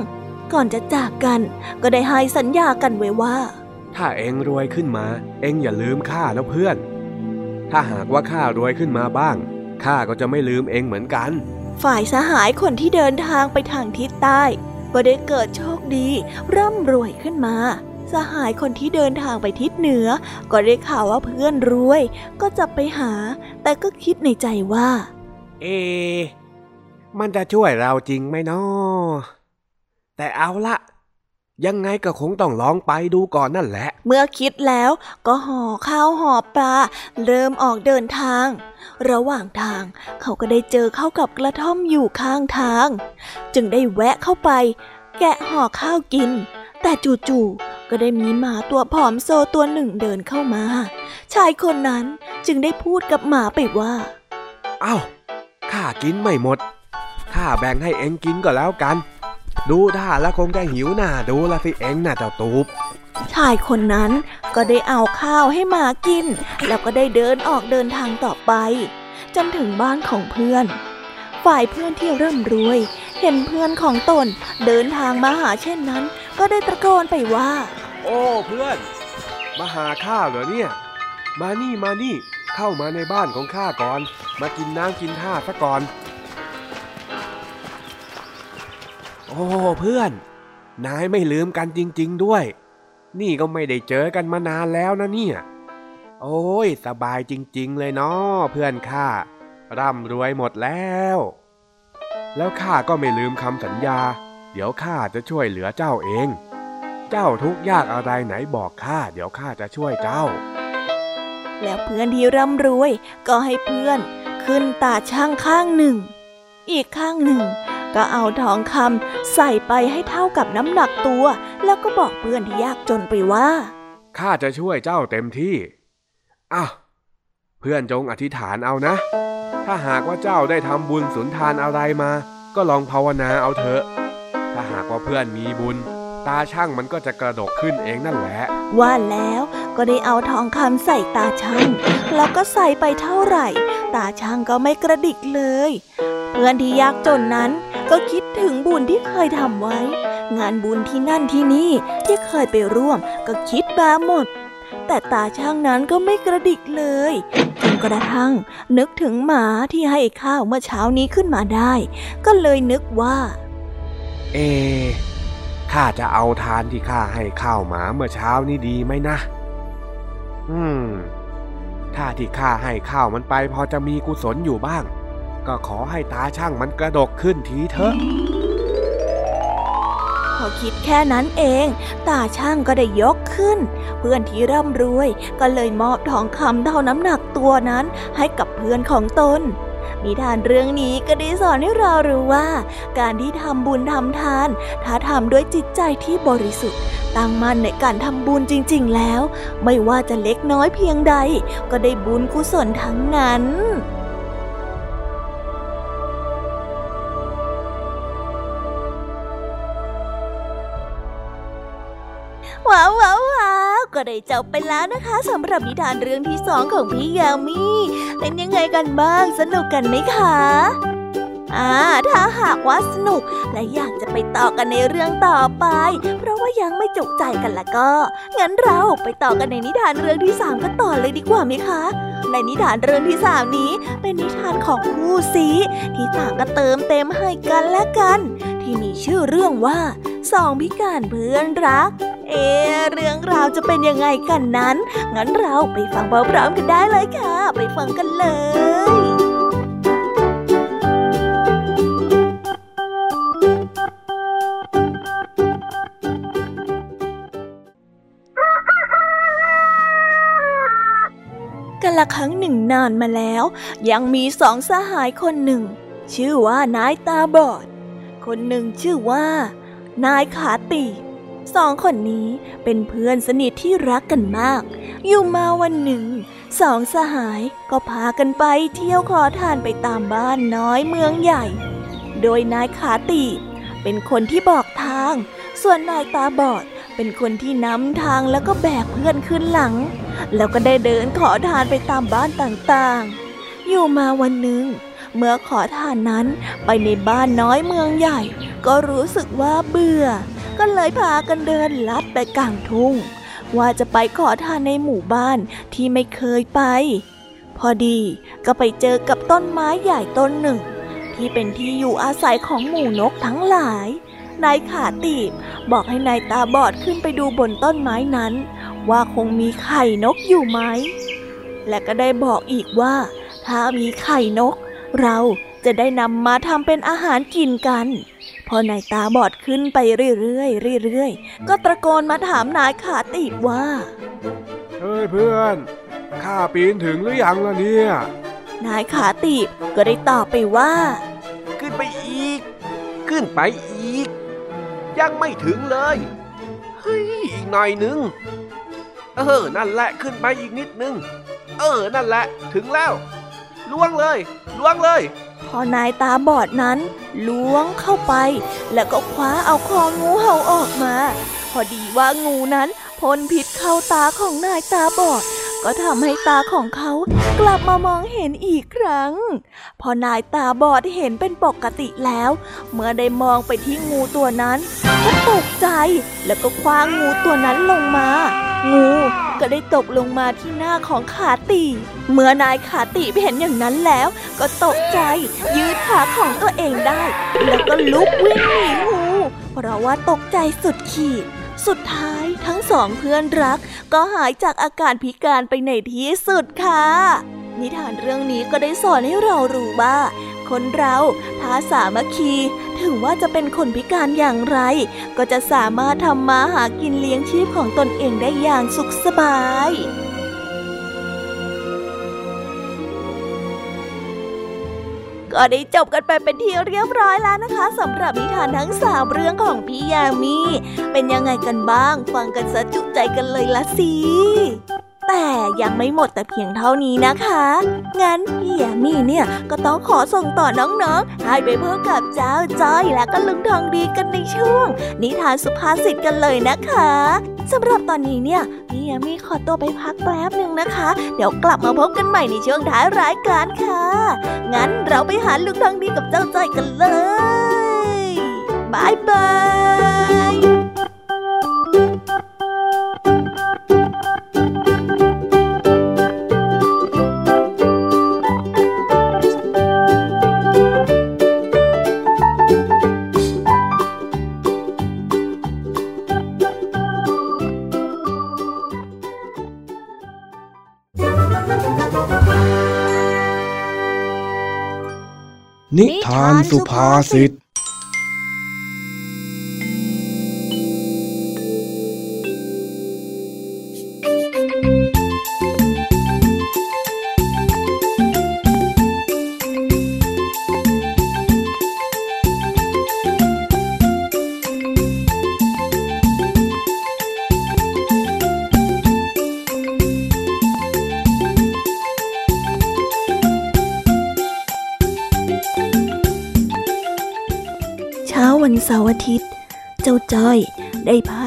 ก่อนจะจากกัน ก็ได้ให้สัญญากันไว้ว่า ถ้าเองรวยขึ้นมา เองอย่าลืมข้าแล้วเพื่อน ถ้าหากว่าข้ารวยขึ้นมาบ้างข้าก็จะไม่ลืมเองเหมือนกัน ฝ่ายสหายคนที่เดินทางไปทางทิศใต้ก็ได้เกิดโชคดีร่ำรวยขึ้นมา สหายคนที่เดินทางไปทิศเหนือ ก็ได้ข่าวว่าเพื่อนรวย ก็จะไปหา แต่ก็คิดในใจว่า เอ มันจะช่วยเราจริงไหมนาะ แต่เอาละยังไงก็คงต้องลองไปดูก่อนนั่นแหละ เมื่อคิดแล้วก็ห่อข้าวห่อปลา เริ่มออกเดินทาง ระหว่างทางเขาก็ได้เจอเข้ากับกระท่อมอยู่ข้างทาง จึงได้แวะเข้าไป แกะห่อข้าวกิน แต่จู่ๆก็ได้มีหมาตัวผอมโซตัวหนึ่งเดินเข้ามา ชายคนนั้นจึงได้พูดกับหมาไปว่าเอ้าข้ากินไม่หมดข้าแบ่งให้เองกินก็แล้วกัน ดูท่าแล้วคงจะหิวหน้าดูละสิเองน่ะเจ้าตูบชายคนนั้นก็ได้เอาข้าวให้หมากิน แล้วก็ได้เดินออกเดินทางต่อไป จนถึงบ้านของเพื่อน ฝ่ายเพื่อนที่เริ่มรวย เห็นเพื่อนของตนเดินทางมาหาเช่นนั้น ก็ได้ตะโกนไปว่า โอ้เพื่อน มาหาข้าวเหรอเนี่ย มานี่มานี่ เข้ามาในบ้านของข้าก่อน มากินน้ำกินท่าซะก่อน อ้เพื่อน นายไม่ลืมกันจริง ๆด้วย นี่ก็ไม่ได้เจอกันมานานแล้วนะเนี่ย โอ้ยสบายจริง ๆ เลยเนาะเพื่อนข้าร่ำรวยหมดแล้ว แล้วข้าก็ไม่ลืมคำสัญญา เดี๋ยวข้าจะช่วยเหลือเจ้าเอง เจ้าทุกยากอะไรไหนบอกข้าเดี๋ยวข้าจะช่วยเจ้า แล้วเพื่อนที่ร่ำรวยก็ให้เพื่อนขึ้นตาช่างข้างหนึ่ง อีกข้างหนึ่ง ก็เอาทองคำใส่ไปให้เท่ากับน้ำหนักตัว แล้วก็บอกเพื่อนที่ยากจนไปว่าข้าจะช่วยเจ้าเต็มที่อะเพื่อนจงอธิษฐานเอานะ ถ้าหากว่าเจ้าได้ทำบุญสุนทานอะไรมา ก็ลองภาวนาเอาเถอะ ถ้าหากว่าเพื่อนมีบุญ ตาช่างมันก็จะกระดกขึ้นเองนั่นแหละ ว่าแล้ว ก็ได้เอาทองคำใส่ตาช่าง แล้วก็ใส่ไปเท่าไหร่ ตาช่างก็ไม่กระดิกเลย เพื่อนที่ยากจนนั้นก็คิดถึงบุญที่เคยทำไว้ งานบุญที่นั่นที่นี่ที่เคยไปร่วมก็คิดมาหมด แต่ตาช่างนั้นก็ไม่กระดิกเลยจนกระทั่ง นึกถึงหมาที่ให้ข้าวเมื่อเช้านี้ขึ้นมาได้ ก็เลยนึกว่า เอข้าจะเอาทานที่ข้าให้ข้าวหมาเมื่อเช้านี้ดีไหมนะ อืม ถ้าที่ข้าให้ข้าวมันไปพอจะมีกุศลอยู่บ้าง ก็ขอให้ตาช่างมันกระดกขึ้นทีเถอะ พอคิดแค่นั้นเอง ตาช่างก็ได้ยกขึ้น เพื่อนที่ร่ำรวยก็เลยมอบทองคำเท่าน้ำหนักตัวนั้นให้กับเพื่อนของตน นิทานเรื่องนี้ก็ได้สอนให้เรารู้ว่า การที่ทำบุญทำทาน ถ้าทำด้วยจิตใจที่บริสุทธิ์ ตั้งมั่นในการทำบุญจริง ๆ แล้ว ไม่ว่าจะเล็กน้อยเพียงใด ก็ได้บุญกุศลทั้งนั้นว้าว ก็ได้จบไปแล้วนะคะสำหรับนิทานเรื่องที่สองของพี่ยามีเป็นยังไงกันบ้างสนุกกันไหมคะอ่าถ้าหากว่าสนุกและอยากจะไปต่อกันในเรื่องต่อไป เพราะว่ายังไม่จุใจกันละก็ งั้นเราไปต่อกันในนิทานเรื่องที่สามกันต่อเลยดีกว่าไหมคะ ในนิทานเรื่องที่สามนี้ เป็นนิทานของคู่ซีที่ต่างก็เติมเต็มให้กันและกัน ที่มีชื่อเรื่องว่าสองพิการเพื่อนรัก เอ เรื่องราวจะเป็นยังไงกันนั้น งั้นเราไปฟังพร้อมๆกันได้เลยค่ะ ไปฟังกันเลยกันละครั้งหนึ่งนานมาแล้ว ยังมีสองสหายคนหนึ่ง ชื่อว่านายตาบอด คนหนึ่งชื่อว่า นายขาตีสองคนนี้เป็นเพื่อนสนิทที่รักกันมาก อยู่มาวันหนึ่ง สองสหายก็พากันไปเที่ยวขอทานไปตามบ้านน้อยเมืองใหญ่ โดยนายขาตีเป็นคนที่บอกทาง ส่วนนายตาบอดเป็นคนที่นำทางแล้วก็แบกเพื่อนขึ้นหลัง แล้วก็ได้เดินขอทานไปตามบ้านต่างๆ อยู่มาวันหนึ่ง เมื่อขอทานนั้นไปในบ้านน้อยเมืองใหญ่ ก็รู้สึกว่าเบื่อ ก็เลยพากันเดินลัดไปกลางทุ่ง ว่าจะไปขอทานในหมู่บ้านที่ไม่เคยไป พอดีก็ไปเจอกับต้นไม้ใหญ่ต้นหนึ่ง ที่เป็นที่อยู่อาศัยของหมู่นกทั้งหลายนายขาตีบบอกให้นายตาบอดขึ้นไปดูบนต้นไม้นั้น ว่าคงมีไข่นกอยู่ไหม และก็ได้บอกอีกว่า ถ้ามีไข่นก เราจะได้นำมาทำเป็นอาหารกินกัน พอนายตาบอดขึ้นไปเรื่อยๆเรื่อยๆ ก็ตะโกนมาถามนายขาตีบว่า เฮ้ยเพื่อนข้าปีนถึงหรือยังล่ะเนี่ย นายขาตีบก็ได้ตอบไปว่า ขึ้นไปอีก ขึ้นไปอีก ยังไม่ถึงเลย เฮ้ย อีกหน่อยนึง เออ นั่นแหละขึ้นไปอีกนิดนึง เออ นั่นแหละถึงแล้ว ล้วงเลย ล้วงเลย พอนายตาบอดนั้น ล้วงเข้าไป แล้วก็คว้าเอาคองูเห่าออกมา พอดีว่างูนั้นพ่นพิษเข้าตาของนายตาบอด ก็ทำให้ตาของเขากลับมามองเห็นอีกครั้ง พอนายตาบอดเห็นเป็นปกติแล้ว เมื่อได้มองไปที่งูตัวนั้นก็ตกใจแล้วก็คว้างงูตัวนั้นลงมา งูก็ได้ตกลงมาที่หน้าของขาตี เมื่อนายขาตีเห็นอย่างนั้นแล้ว ก็ตกใจยืดขาของตัวเองได้ แล้วก็ลุกวิ่งหนีงูเพราะว่าตกใจสุดขีด สุดท้ายทั้งสองเพื่อนรัก ก็หายจากอาการพิการไปในที่สุดค่ะ นิทานเรื่องนี้ก็ได้สอนให้เรารู้ว่าคนเราถ้าสามัคคี ถึงว่าจะเป็นคนพิการอย่างไร ก็จะสามารถทำมาหากินเลี้ยงชีพของตนเองได้อย่างสุขสบาย ก็ได้จบกันไปเป็นที่เรียบร้อยแล้วนะคะสำหรับนิทานทั้งสามเรื่องของพี่ยามีเป็นยังไงกันบ้าง ฟังกันสะจุใจกันเลยละสิ แต่ยังไม่หมดแต่เพียงเท่านี้นะคะ งั้นพี่ยามีเนี่ยก็ต้องขอส่งต่อน้องๆ ให้ไปพบกับเจ้าจ้อยและก็ลุงทองดีกันในช่วง นิทานสุภาษิตกันเลยนะคะสำหรับตอนนี้เนี่ยพี่ยามีขอตัวไปพักแป๊บหนึ่งนะคะ เดี๋ยวกลับมาพบกันใหม่ในช่วงท้ายรายการค่ะ งั้นเราไปหาลุงทองดีกับเจ้าจ้อยกันเลยบายบาย นิทานสุภาษิต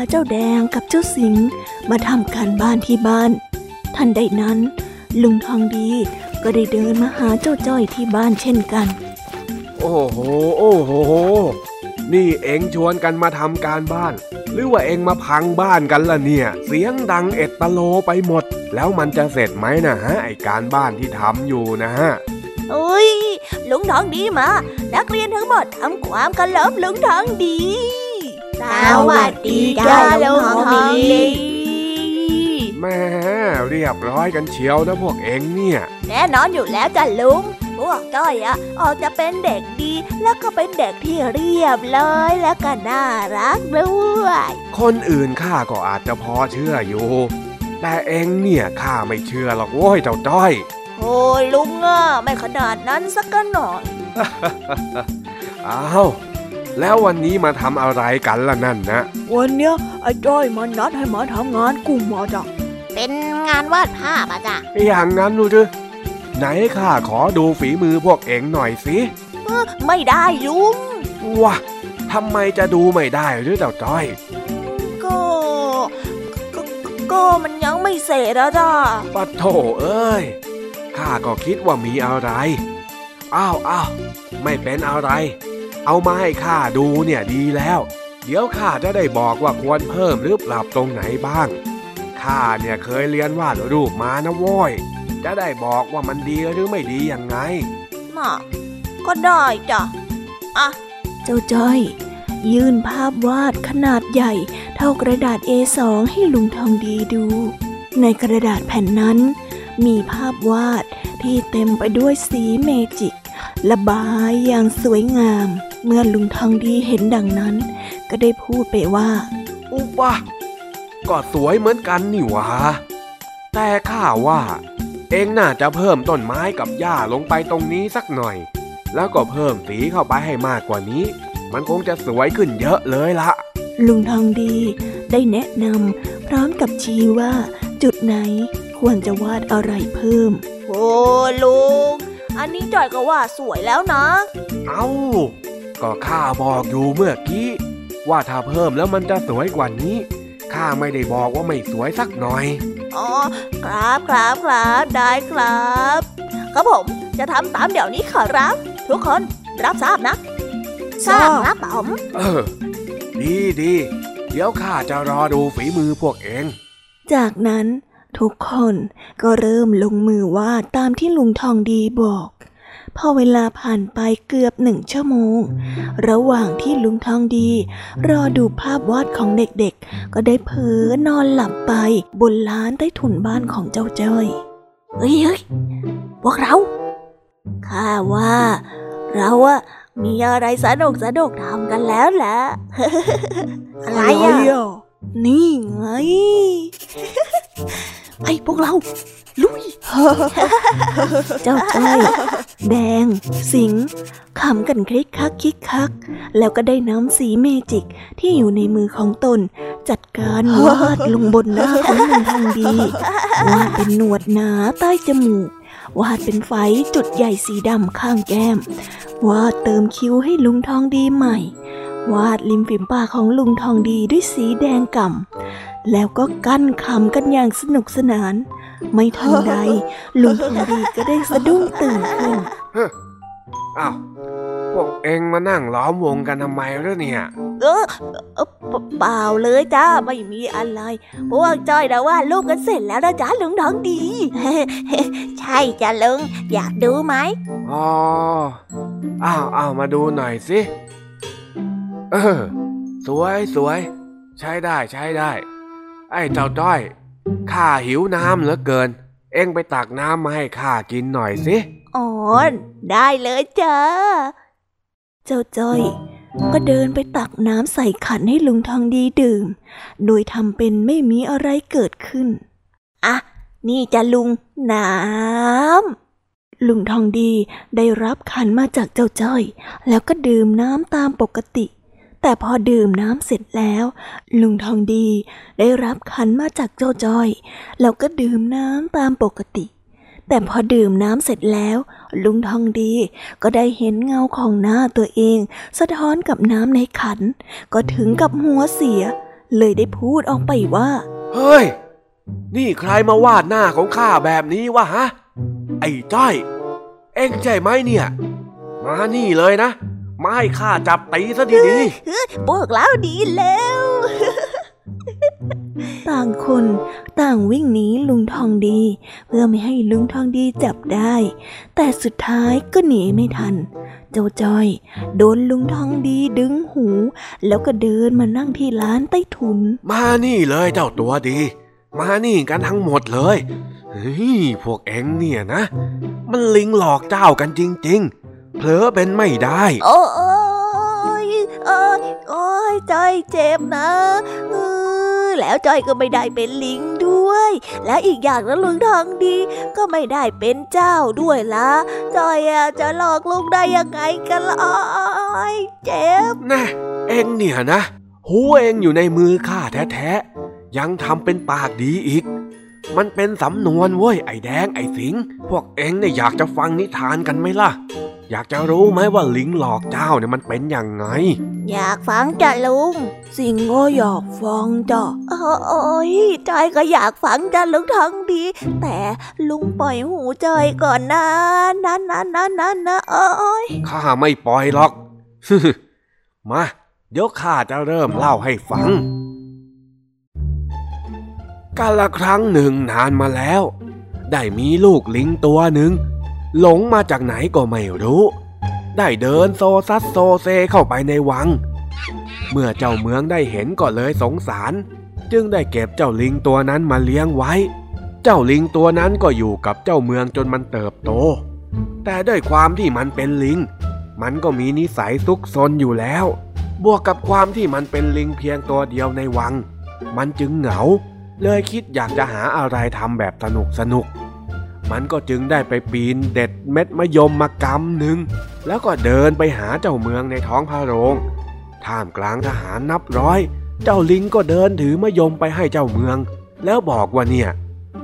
เจ้าแดงกับเจ้าสิงมาทำการบ้านที่บ้าน ทันใดนั้น ลุงทองดีก็ได้เดินมาหาเจ้าจ้อยที่บ้านเช่นกัน โอ้โห โอ้โห นี่เอ็งชวนกันมาทำการบ้าน หรือว่าเอ็งมาพังบ้านกันล่ะเนี่ย เสียงดังเอ็ดตะโลไปหมด แล้วมันจะเสร็จไหมนะฮะไอการบ้านที่ทำอยู่นะฮะโอ้ยลุงทองดีมา นักเรียนทั้งหมดทำความเคารพลุงทองดี สวัสดีจ้าลุงทองดีแหม่เรียบร้อยกันเชียวนะพวกเอ็งเนี่ย แน่นอนอยู่แล้วจ้ะลุง พวกจ้อยอะออกจะเป็นเด็กดี แล้วก็เป็นเด็กที่เรียบร้อยแล้วก็น่ารักด้วย คนอื่นข้าก็อาจจะพอเชื่ออยู่ แต่เอ็งเนี่ยข้าไม่เชื่อหรอกโว้ยเจ้าจ้อยโอ้ยลุงอะไม่ขนาดนั้นสักหน่อย อ้าว แล้ววันนี้มาทำอะไรกันล่ะนั่นนะ วันเนี้ยไอ้จ้อยมันนัดให้มาทำงานกลุ่มมาจ้ะ เป็นงานวาดภาพอะจ้ะ อย่างนั้นดูดิไหนข้าขอดูฝีมือพวกเอ็งหน่อยสิไม่ได้ลุงวะทำไมจะดูไม่ได้หรือเจ้าจ้อยก็ก็ก็มันยังไม่เสร็จอะจ้ะปัดโถเอ้ยข้าก็คิดว่ามีอะไร อ้าวอ้าวไม่เป็นอะไร เอามาให้ข้าดูเนี่ยดีแล้ว เดี๋ยวข้าจะได้บอกว่าควรเพิ่มหรือปรับตรงไหนบ้างข้าเนี่ยเคยเรียนวาดรูปมานะโว้ยจะได้บอกว่ามันดีหรือไม่ดียังไงน่ะก็ได้จ้ะอะเจ้าจ้อย ยื่นภาพวาดขนาดใหญ่ เท่ากระดาษ A2 ให้ลุงทองดีดู ในกระดาษแผ่นนั้น มีภาพวาดที่เต็มไปด้วยสีเมจิกระบายอย่างสวยงาม เมื่อลุงทองดีเห็นดังนั้น ก็ได้พูดไปว่า อุปะก็สวยเหมือนกันนี่หวะแต่ข้าว่า เองน่าจะเพิ่มต้นไม้กับหญ้าลงไปตรงนี้สักหน่อย แล้วก็เพิ่มสีเข้าไปให้มากกว่านี้ มันคงจะสวยขึ้นเยอะเลยละลุงทองดีได้แนะนำพร้อมกับชี้ว่า จุดไหนควรจะวาดอะไรเพิ่ม โอ้ลุง อันนี้จอยก็ว่าสวยแล้วนะ เอา้า ก็ข้าบอกอยู่เมื่อกี้ ว่าถ้าเพิ่มแล้วมันจะสวยกว่านี้ข้าไม่ได้บอกว่าไม่สวยสักหน่อย อ๋อ ครับครับครับได้ครับ ครับผมจะทำตามเดี๋ยวนี้ขอรับ ทุกคนรับทราบนะทราบครับผมเออ ดีดีเดี๋ยวข้าจะรอดูฝีมือพวกเอง จากนั้นทุกคนก็เริ่มลงมือวาดตามที่ลุงทองดีบอก พอเวลาผ่านไปเกือบหนึ่งชั่วโมง ระหว่างที่ลุงทองดี รอดูภาพวาดของเด็กๆ ก็ได้เผลอนอนหลับไปบนลานใต้ถุนบ้านของเจ้าจ้อยเฮ้ยเฮ้ยพวกเราข้าว่า เราอะมีอะไรสนุกสนุกทำกันแล้วแหละอะไรอะนี่ไง ไอ้พวกเรา ลุย เจ้าจ้อยแดง สิงขำกันคลิกคักคิกคัก แล้วก็ได้น้ำสีเมจิกที่อยู่ในมือของตน จัดการวาดลงบนหน้าของลุงทองดีวาดเป็นหนวดหนาใต้จมูกวาดเป็นไฟจุดใหญ่สีดำข้างแก้ม วาดเติมคิ้วให้ลุงทองดีใหม่ วาดริมฝีปากของลุงทองดีด้วยสีแดงก่ำ แล้วก็กั้นขำกันอย่างสนุกสนาน ไม่ทันใดลุงทองดีก็ได้สะดุ้งตื่นขึ้นอ้าวพวกเองมานั่งล้อมวงกันทำไมล่ะเนี่ย เออเอ่อเปเปล่าเลยจ้าไม่มีอะไรพวกจ้อยนะว่าดรูปกันเสร็จแล้วนะจ้าลุงทองดี ใช่จ้ะลุงอยากดูไหมอ๋ออ้าวอ้าวมาดูหน่อยสิเออสวยสวยใช้ได้ใช้ได้ ไอ้เจ้าจ้อยข้าหิวน้ำเหลือเกิน เอ็งไปตักน้ำมาให้ข้ากินหน่อยสิอ๋อได้เลยจ้าเจ้าจ้อยก็เดินไปตักน้ำใส่ขันให้ลุงทองดีดื่ม โดยทำเป็นไม่มีอะไรเกิดขึ้น อะ นี่จะลุงน้ำ ลุงทองดีได้รับขันมาจากเจ้าจ้อย แล้วก็ดื่มน้ำตามปกติ แต่พอดื่มน้ำเสร็จแล้ว ลุงทองดีได้รับขันมาจากเจ้าจ้อย แล้วก็ดื่มน้ำตามปกติ แต่พอดื่มน้ำเสร็จแล้ว ลุงทองดีก็ได้เห็นเงาของหน้าตัวเอง สะท้อนกับน้ำในขัน ก็ถึงกับหัวเสีย เลยได้พูดออกไปว่า เฮ้ย นี่ใครมาวาดหน้าของข้าแบบนี้วะฮะ ไอ้จ้อย เอ็งใช่ไหมเนี่ย มานี่เลยนะ มาให้ข้าจับตีซะดีพวกเราดีแล้ว ต่างคนต่างวิ่งหนีลุงทองดี เพื่อไม่ให้ลุงทองดีจับได้ แต่สุดท้ายก็หนีไม่ทัน เจ้าจ้อย โดนลุงทองดีดึงหู แล้วก็เดินมานั่งที่ร้านใต้ถุนๆมานี่เลยเจ้าตัวดี มานี่กันทั้งหมดเลยเฮ้ยพวกเอ็งเนี่ยนะ มันลิงหลอกเจ้ากันจริง ๆ เผลอเป็นไม่ได้ โอ้ยโอ้ยโอ้ยจอยเจ็บนะเออแล้วจอยก็ไม่ได้เป็นลิงด้วย และอีกอย่างนะลุงทองดี ก็ไม่ได้เป็นเจ้าด้วยละจอยอะจะหลอกลุงได้ยังไงกันล่ะโอ้ยเจ็บแน่เอ็งเนี่ยนะ หูเอ็งอยู่ในมือข้าแท้ๆ ยังทำเป็นปากดีอีก มันเป็นสำนวนเว้ยไอ้แดงไอ้สิง พวกเอ็งเนี่ยอยากจะฟังนิทานกันไหมล่ะ อยากจะรู้ไหมว่าลิงหลอกเจ้าเนี่ยมันเป็นยังไง อยากฟังจ้ะลุง สิงก็อยากฟังจ้ะโอ้ยจอยก็อยากฟังจ้ะลุงทองดี แต่ลุงปล่อยหูจอยก่อนนะนะนะนะนะนะโอ้ยข้าไม่ปล่อยหรอกมาเดี๋ยวข้าจะเริ่มเล่าให้ฟังกาละครั้งหนึ่งนานมาแล้ว ได้มีลูกลิงตัวหนึ่ง หลงมาจากไหนก็ไม่รู้ ได้เดินโซซัสโซเซเข้าไปในวัง เมื่อเจ้าเมืองได้เห็นก็เลยสงสาร จึงได้เก็บเจ้าลิงตัวนั้นมาเลี้ยงไว้ เจ้าลิงตัวนั้นก็อยู่กับเจ้าเมืองจนมันเติบโต แต่ด้วยความที่มันเป็นลิง มันก็มีนิสัยซุกซนอยู่แล้ว บวกกับความที่มันเป็นลิงเพียงตัวเดียวในวัง มันจึงเหงา เลยคิดอยากจะหาอะไรทำแบบสนุกสนุก มันก็จึงได้ไปปีนเด็ดเม็ดมะยมมากำหนึ่ง แล้วก็เดินไปหาเจ้าเมืองในท้องพระโรง ท่ามกลางทหารนับร้อย เจ้าลิงก็เดินถือมะยมไปให้เจ้าเมือง แล้วบอกว่าเนี่ย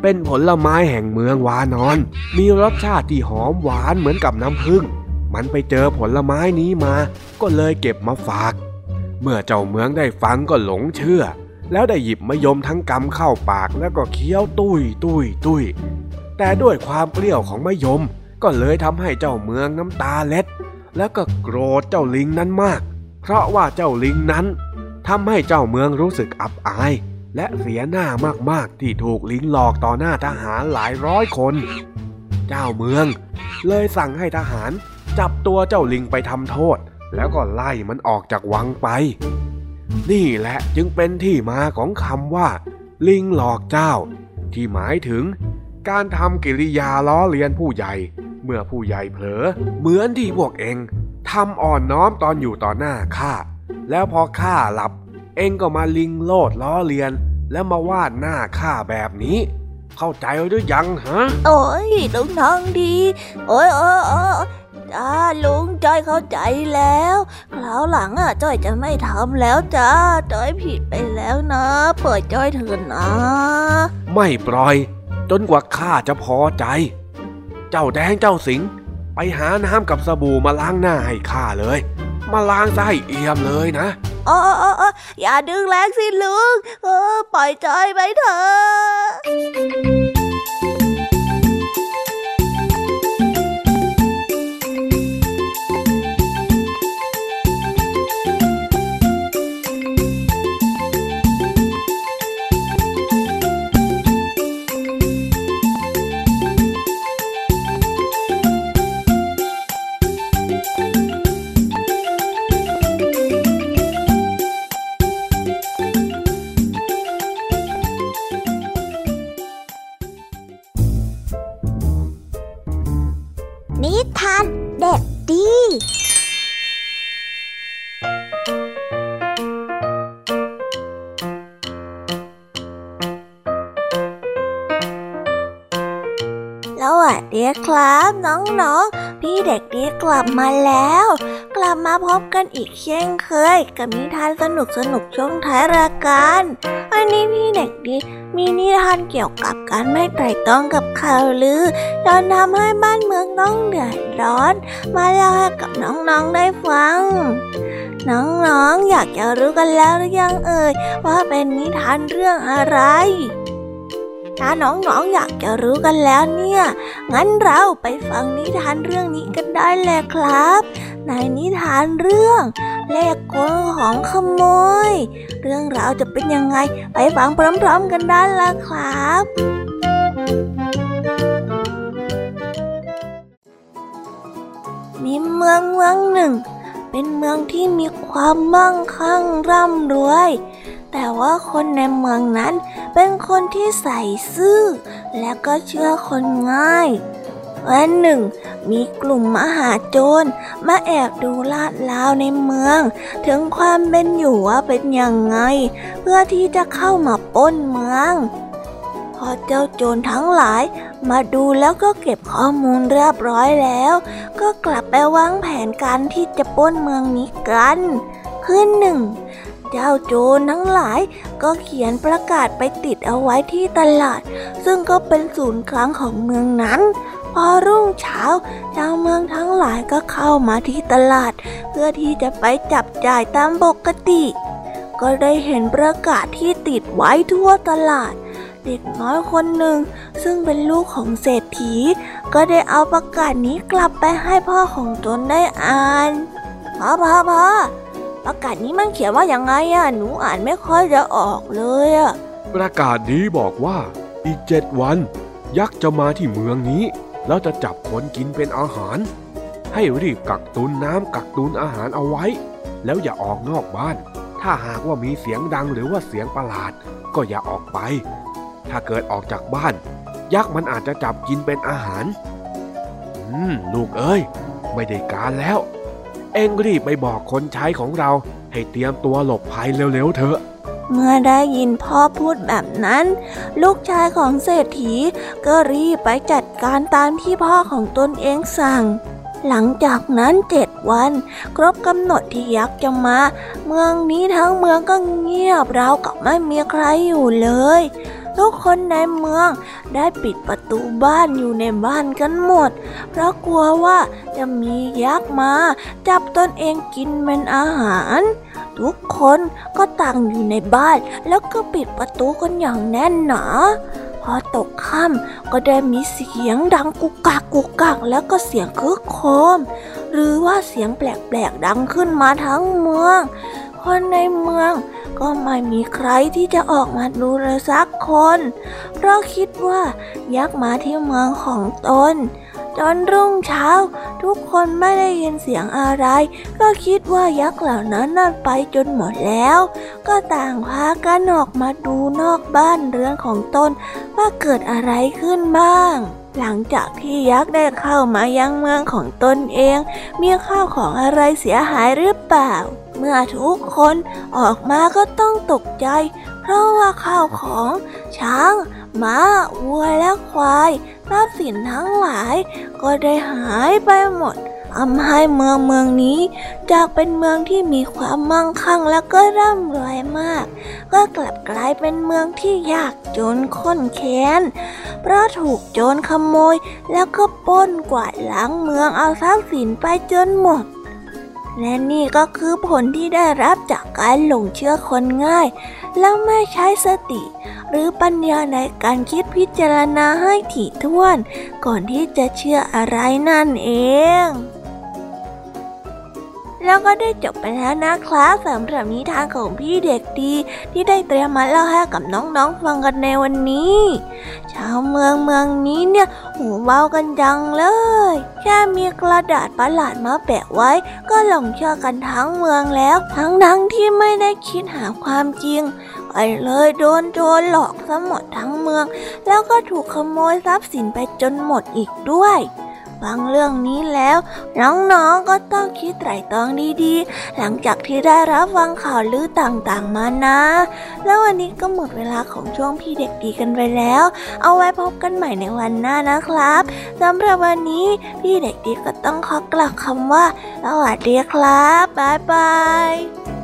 เป็นผลไม้แห่งเมืองวานอน มีรสชาติที่หอมหวานเหมือนกับน้ำผึ้ง มันไปเจอผลไม้นี้มา ก็เลยเก็บมาฝาก เมื่อเจ้าเมืองได้ฟังก็หลงเชื่อ แล้วได้หยิบมะยมทั้งกำเข้าปากแล้วก็เคี้ยวตุ้ยตุ้ยตุ้ย แต่ด้วยความเปรี้ยวของมะยม ก็เลยทำให้เจ้าเมืองน้ำตาเล็ด แล้วก็โกรธเจ้าลิงนั้นมาก เพราะว่าเจ้าลิงนั้นทำให้เจ้าเมืองรู้สึกอับอาย และเสียหน้ามากๆที่ถูกลิงหลอกต่อหน้าทหารหลายร้อยคน เจ้าเมือง เลยสั่งให้ทหาร จับตัวเจ้าลิงไปทำโทษ แล้วก็ไล่มันออกจากวังไป นี่แหละจึงเป็นที่มาของคำว่า ลิงหลอกเจ้า ที่หมายถึง การทำกิริยาล้อเลียนผู้ใหญ่ เมื่อผู้ใหญ่เผลอ เหมือนที่พวกเองทำอ่อนน้อมตอนอยู่ต่อหน้าข้า แล้วพอข้าหลับ เองก็มาลิงโลดล้อเลียน แล้วมาวาดหน้าข้าแบบนี้ เข้าใจหรือยังฮะ โอ้ยลุงทองดี โอ้ยโอ้ยโอ้ยจ้าลุงจอยเข้าใจแล้วคราวหลังอะจอยจะไม่ทำแล้วจ้าจอยผิดไปแล้วนะ เปิดจอยเถินนะ ไม่ปล่อย จนกว่าข้าจะพอใจ เจ้าแดงเจ้าสิง ไปหาน้ำกับสบู่มาล้างหน้าให้ข้าเลย มาล้างซะให้เอี่ยมเลยนะโอ้โอ้โอ้อย่าดึงแรงสิลุง เออ ปล่อยจอยไปเถอะ น้องๆ พี่เด็กดีกลับมาแล้ว กลับมาพบกันอีกเช่นเคย กับนิทานสนุกสนุกช่วงท้ายรายการวันนี้พี่เด็กดีมีนิทานเกี่ยวกับการไม่ไตร่ต้องกับข่าวลือจนทำให้บ้านเมืองต้องเดือดร้อน มาเล่าให้กับน้องๆได้ฟัง น้องๆ อยากจะรู้กันแล้วหรือยังเอ่ยว่าเป็นนิทานเรื่องอะไร ถ้าน้องๆออยากจะรู้กันแล้วเนี่ย งั้นเราไปฟังนิทานเรื่องนี้กันได้เลยครับ ในนิทานเรื่องเลขกลของขโมย เรื่องราวจะเป็นยังไงไปฟังพร้อมๆกันได้ละครับมีเมืองเมืองหนึ่ง เป็นเมืองที่มีความมั่งคั่งร่ำรวย แต่ว่าคนในเมืองนั้นเป็นคนที่ใส่ซื่อ และก็เชื่อคนง่าย วันหนึ่ง มีกลุ่มมหาโจรมาแอบดูลาดลาวในเมือง ถึงความเป็นอยู่ว่าเป็นยังไง เพื่อที่จะเข้ามาป้นเมือง พอเจ้าโจรทั้งหลายมาดูแล้วก็เก็บข้อมูลเรียบร้อยแล้ว ก็กลับไปวางแผนการที่จะป้นเมืองนี้กันคืนหนึ่ง เจ้าโจรทั้งหลาย ก็เขียนประกาศไปติดเอาไว้ที่ตลาด ซึ่งก็เป็นศูนย์กลางของเมืองนั้น พอรุ่งเช้าชาวเมืองทั้งหลายก็เข้ามาที่ตลาด เพื่อที่จะไปจับจ่ายตามปกติ ก็ได้เห็นประกาศที่ติดไว้ทั่วตลาดเด็กน้อยคนหนึ่ง ซึ่งเป็นลูกของเศรษฐี ก็ได้เอาประกาศนี้กลับไปให้พ่อของตนได้อ่านพ่อพ่อพ่อ ประกาศนี้มันเขียนว่าอยังไงอะหนูอ่านไม่ค่อยจะออกเลยอะประกาศนี้บอกว่า อีกเจ็ดวัน ยักษ์จะมาที่เมืองนี้ แล้วจะจับคนกินเป็นอาหาร ให้รีบกักตุนน้ำกักตุนอาหารเอาไว้ แล้วอย่าออกนอกบ้าน ถ้าหากว่ามีเสียงดังหรือว่าเสียงประหลาด ก็อย่าออกไป ถ้าเกิดออกจากบ้าน ยักษ์มันอาจจะจับกินเป็นอาหาร อืม ลูกเอ้ย ไม่ได้การแล้ว เอ็งรีบไปบอกคนใช้ของเรา ให้เตรียมตัวหลบภัยเร็วๆเถอะ เมื่อได้ยินพ่อพูดแบบนั้น ลูกชายของเศรษฐีก็รีบไปจัดการตามที่พ่อของตนเองสั่ง หลังจากนั้นเจ็ดวัน ครบกำหนดที่ยักษ์จะมา เมืองนี้ทั้งเมืองก็เงียบราวกับไม่มีใครอยู่เลย ทุกคนในเมืองได้ปิดประตูบ้านอยู่ในบ้านกันหมด เพราะกลัวว่าจะมียักษ์มาจับตนเองกินเป็นอาหาร ทุกคนก็ต่างอยู่ในบ้านแล้วก็ปิดประตูกันอย่างแน่นหนาพอตกค่ำก็ได้มีเสียงดังกุกกักกุกกักแล้วก็เสียงคึกโครมหรือว่าเสียงแปลกๆดังขึ้นมาทั้งเมือง คนในเมือง ก็ไม่มีใครที่จะออกมาดูเลยสักคน เพราะคิดว่ายักษ์มาที่เมืองของตน จนรุ่งเช้า ทุกคนไม่ได้ยินเสียงอะไร ก็คิดว่ายักษ์เหล่านั้นนั่นไปจนหมดแล้ว ก็ต่างพากันออกมาดูนอกบ้านเรือนของตนว่าเกิดอะไรขึ้นบ้างหลังจากที่ยักษ์ได้เข้ามายังเมืองของตนเอง มีข้าวของอะไรเสียหายหรือเปล่า เมื่อทุกคนออกมาก็ต้องตกใจ เพราะว่าข้าวของช้างม้าวัวและควายทรัพย์สินทั้งหลาย ก็ได้หายไปหมดทำให้เมืองเมืองนี้ จากเป็นเมืองที่มีความมั่งคั่งและก็ร่ำรวยมาก ก็กลับกลายเป็นเมืองที่ยากจนข้นแค้น เพราะถูกโจรขโมย แล้วก็ป้นกวาดล้างเมืองเอาทรัพย์สินไปจนหมด และนี่ก็คือผลที่ได้รับจากการหลงเชื่อคนง่าย แล้วไม่ใช้สติ หรือปัญญาในการคิดพิจารณาให้ถี่ถ้วน ก่อนที่จะเชื่ออะไรนั่นเอง แล้วก็ได้จบไปแล้วนะครับสำหรับนิทานของพี่เด็กดี ที่ได้เตรียมมาเล่าให้กับน้องๆฟังกันในวันนี้ ชาวเมืองเมืองนี้เนี่ยหูเบากันจังเลย แค่มีกระดาษประหลาดมาแปะไว้ ก็หลงเชื่อกันทั้งเมืองแล้ว ทั้งทั้งที่ไม่ได้คิดหาความจริงไปเลยโดนโจรหลอกซะหมดทั้งเมือง แล้วก็ถูกขโมยทรัพย์สินไปจนหมดอีกด้วย ฟังเรื่องนี้แล้ว น้องๆก็ต้องคิดไตร่ตรองดีๆ หลังจากที่ได้รับฟังข่าวลือต่างๆมานะ แล้ววันนี้ก็หมดเวลาของช่วงพี่เด็กดีกันไปแล้ว เอาไว้พบกันใหม่ในวันหน้านะครับสำหรับวันนี้พี่เด็กดีก็ต้องขอกล่าวคำว่าสวัสดีครับบ๊ายบาย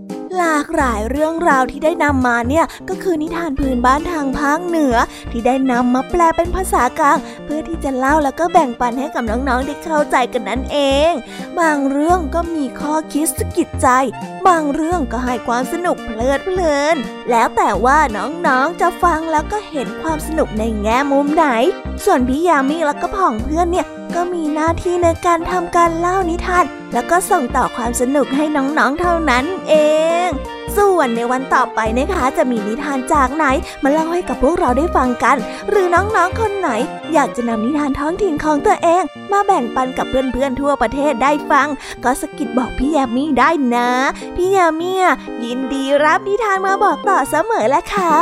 หลากหลายเรื่องราวที่ได้นำมาเนี่ยก็คือนิทานพื้นบ้านทางภาคเหนือ ที่ได้นำมาแปลเป็นภาษากลาง เพื่อที่จะเล่าแล้วก็แบ่งปันให้กับน้องๆได้เข้าใจกันนั่นเอง บางเรื่องก็มีข้อคิดสะกิดใจ บางเรื่องก็ให้ความสนุกเพลิดเพลิน แล้วแต่ว่าน้องๆจะฟังแล้วก็เห็นความสนุกในแง่มุมไหน ส่วนพี่ยามีแล้วก็พ่องเพื่อนเนี่ยก็มีหน้าที่ในการทำการเล่านิทาน แล้วก็ส่งต่อความสนุกให้น้องๆเท่านั้นเอง ส่วนในวันต่อไปนะคะจะมีนิทานจากไหน มาเล่าให้กับพวกเราได้ฟังกัน หรือน้องๆคนไหน อยากจะนำนิทานท้องถิ่นของตัวเอง มาแบ่งปันกับเพื่อนๆทั่วประเทศได้ฟัง ก็สกิดบอกพี่ยามีได้นะ พี่ยามียินดีรับนิทานมาบอกต่อเสมอและค่ะ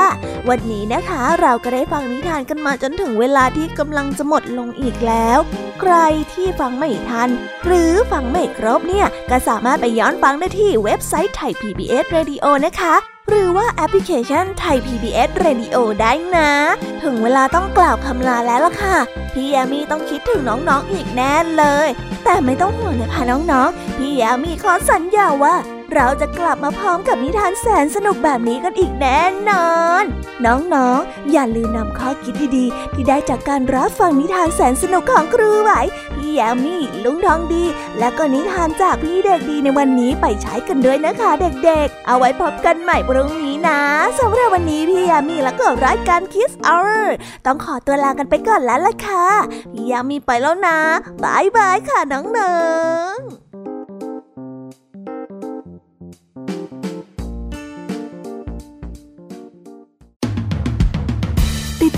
วันนี้นะคะเราก็ได้ฟังนิทานกันมาจนถึงเวลาที่กำลังจะหมดลงอีกแล้ว ใครที่ฟังไม่ทัน หรือฟังไม่ครบเนี่ยก็สามารถไปย้อนฟังได้ที่เว็บไซต์ไทย PBS Radio นะคะ หรือว่าแอปพลิเคชันไทย PBS Radio ได้นะ ถึงเวลาต้องกล่าวคำลาแล้วล่ะค่ะ พี่ยามีต้องคิดถึงน้องๆอีกแน่เลย แต่ไม่ต้องห่วงนะคะน้องๆ พี่ยามีขอสัญญาว่าเราจะกลับมาพร้อมกับนิทานแสนสนุกแบบนี้กันอีกแน่นอน น้องๆอย่าลืมนำข้อคิดดีๆ ที่ได้จากการรับฟังนิทานแสนสนุกของครูไหว พี่ยามีลุงทองดี และก็นิทานจากพี่เด็กดีในวันนี้ไปใช้กันด้วยนะคะเด็กๆ เอาไว้พบกันใหม่พรุ่งนี้นะสำหรับวันนี้พี่ยามีและก็รายการ Kiss Hour ต้องขอตัวลากันไปก่อนแล้วล่ะค่ะพี่ยามีไปแล้วนะ bye bye ค่ะน้องๆ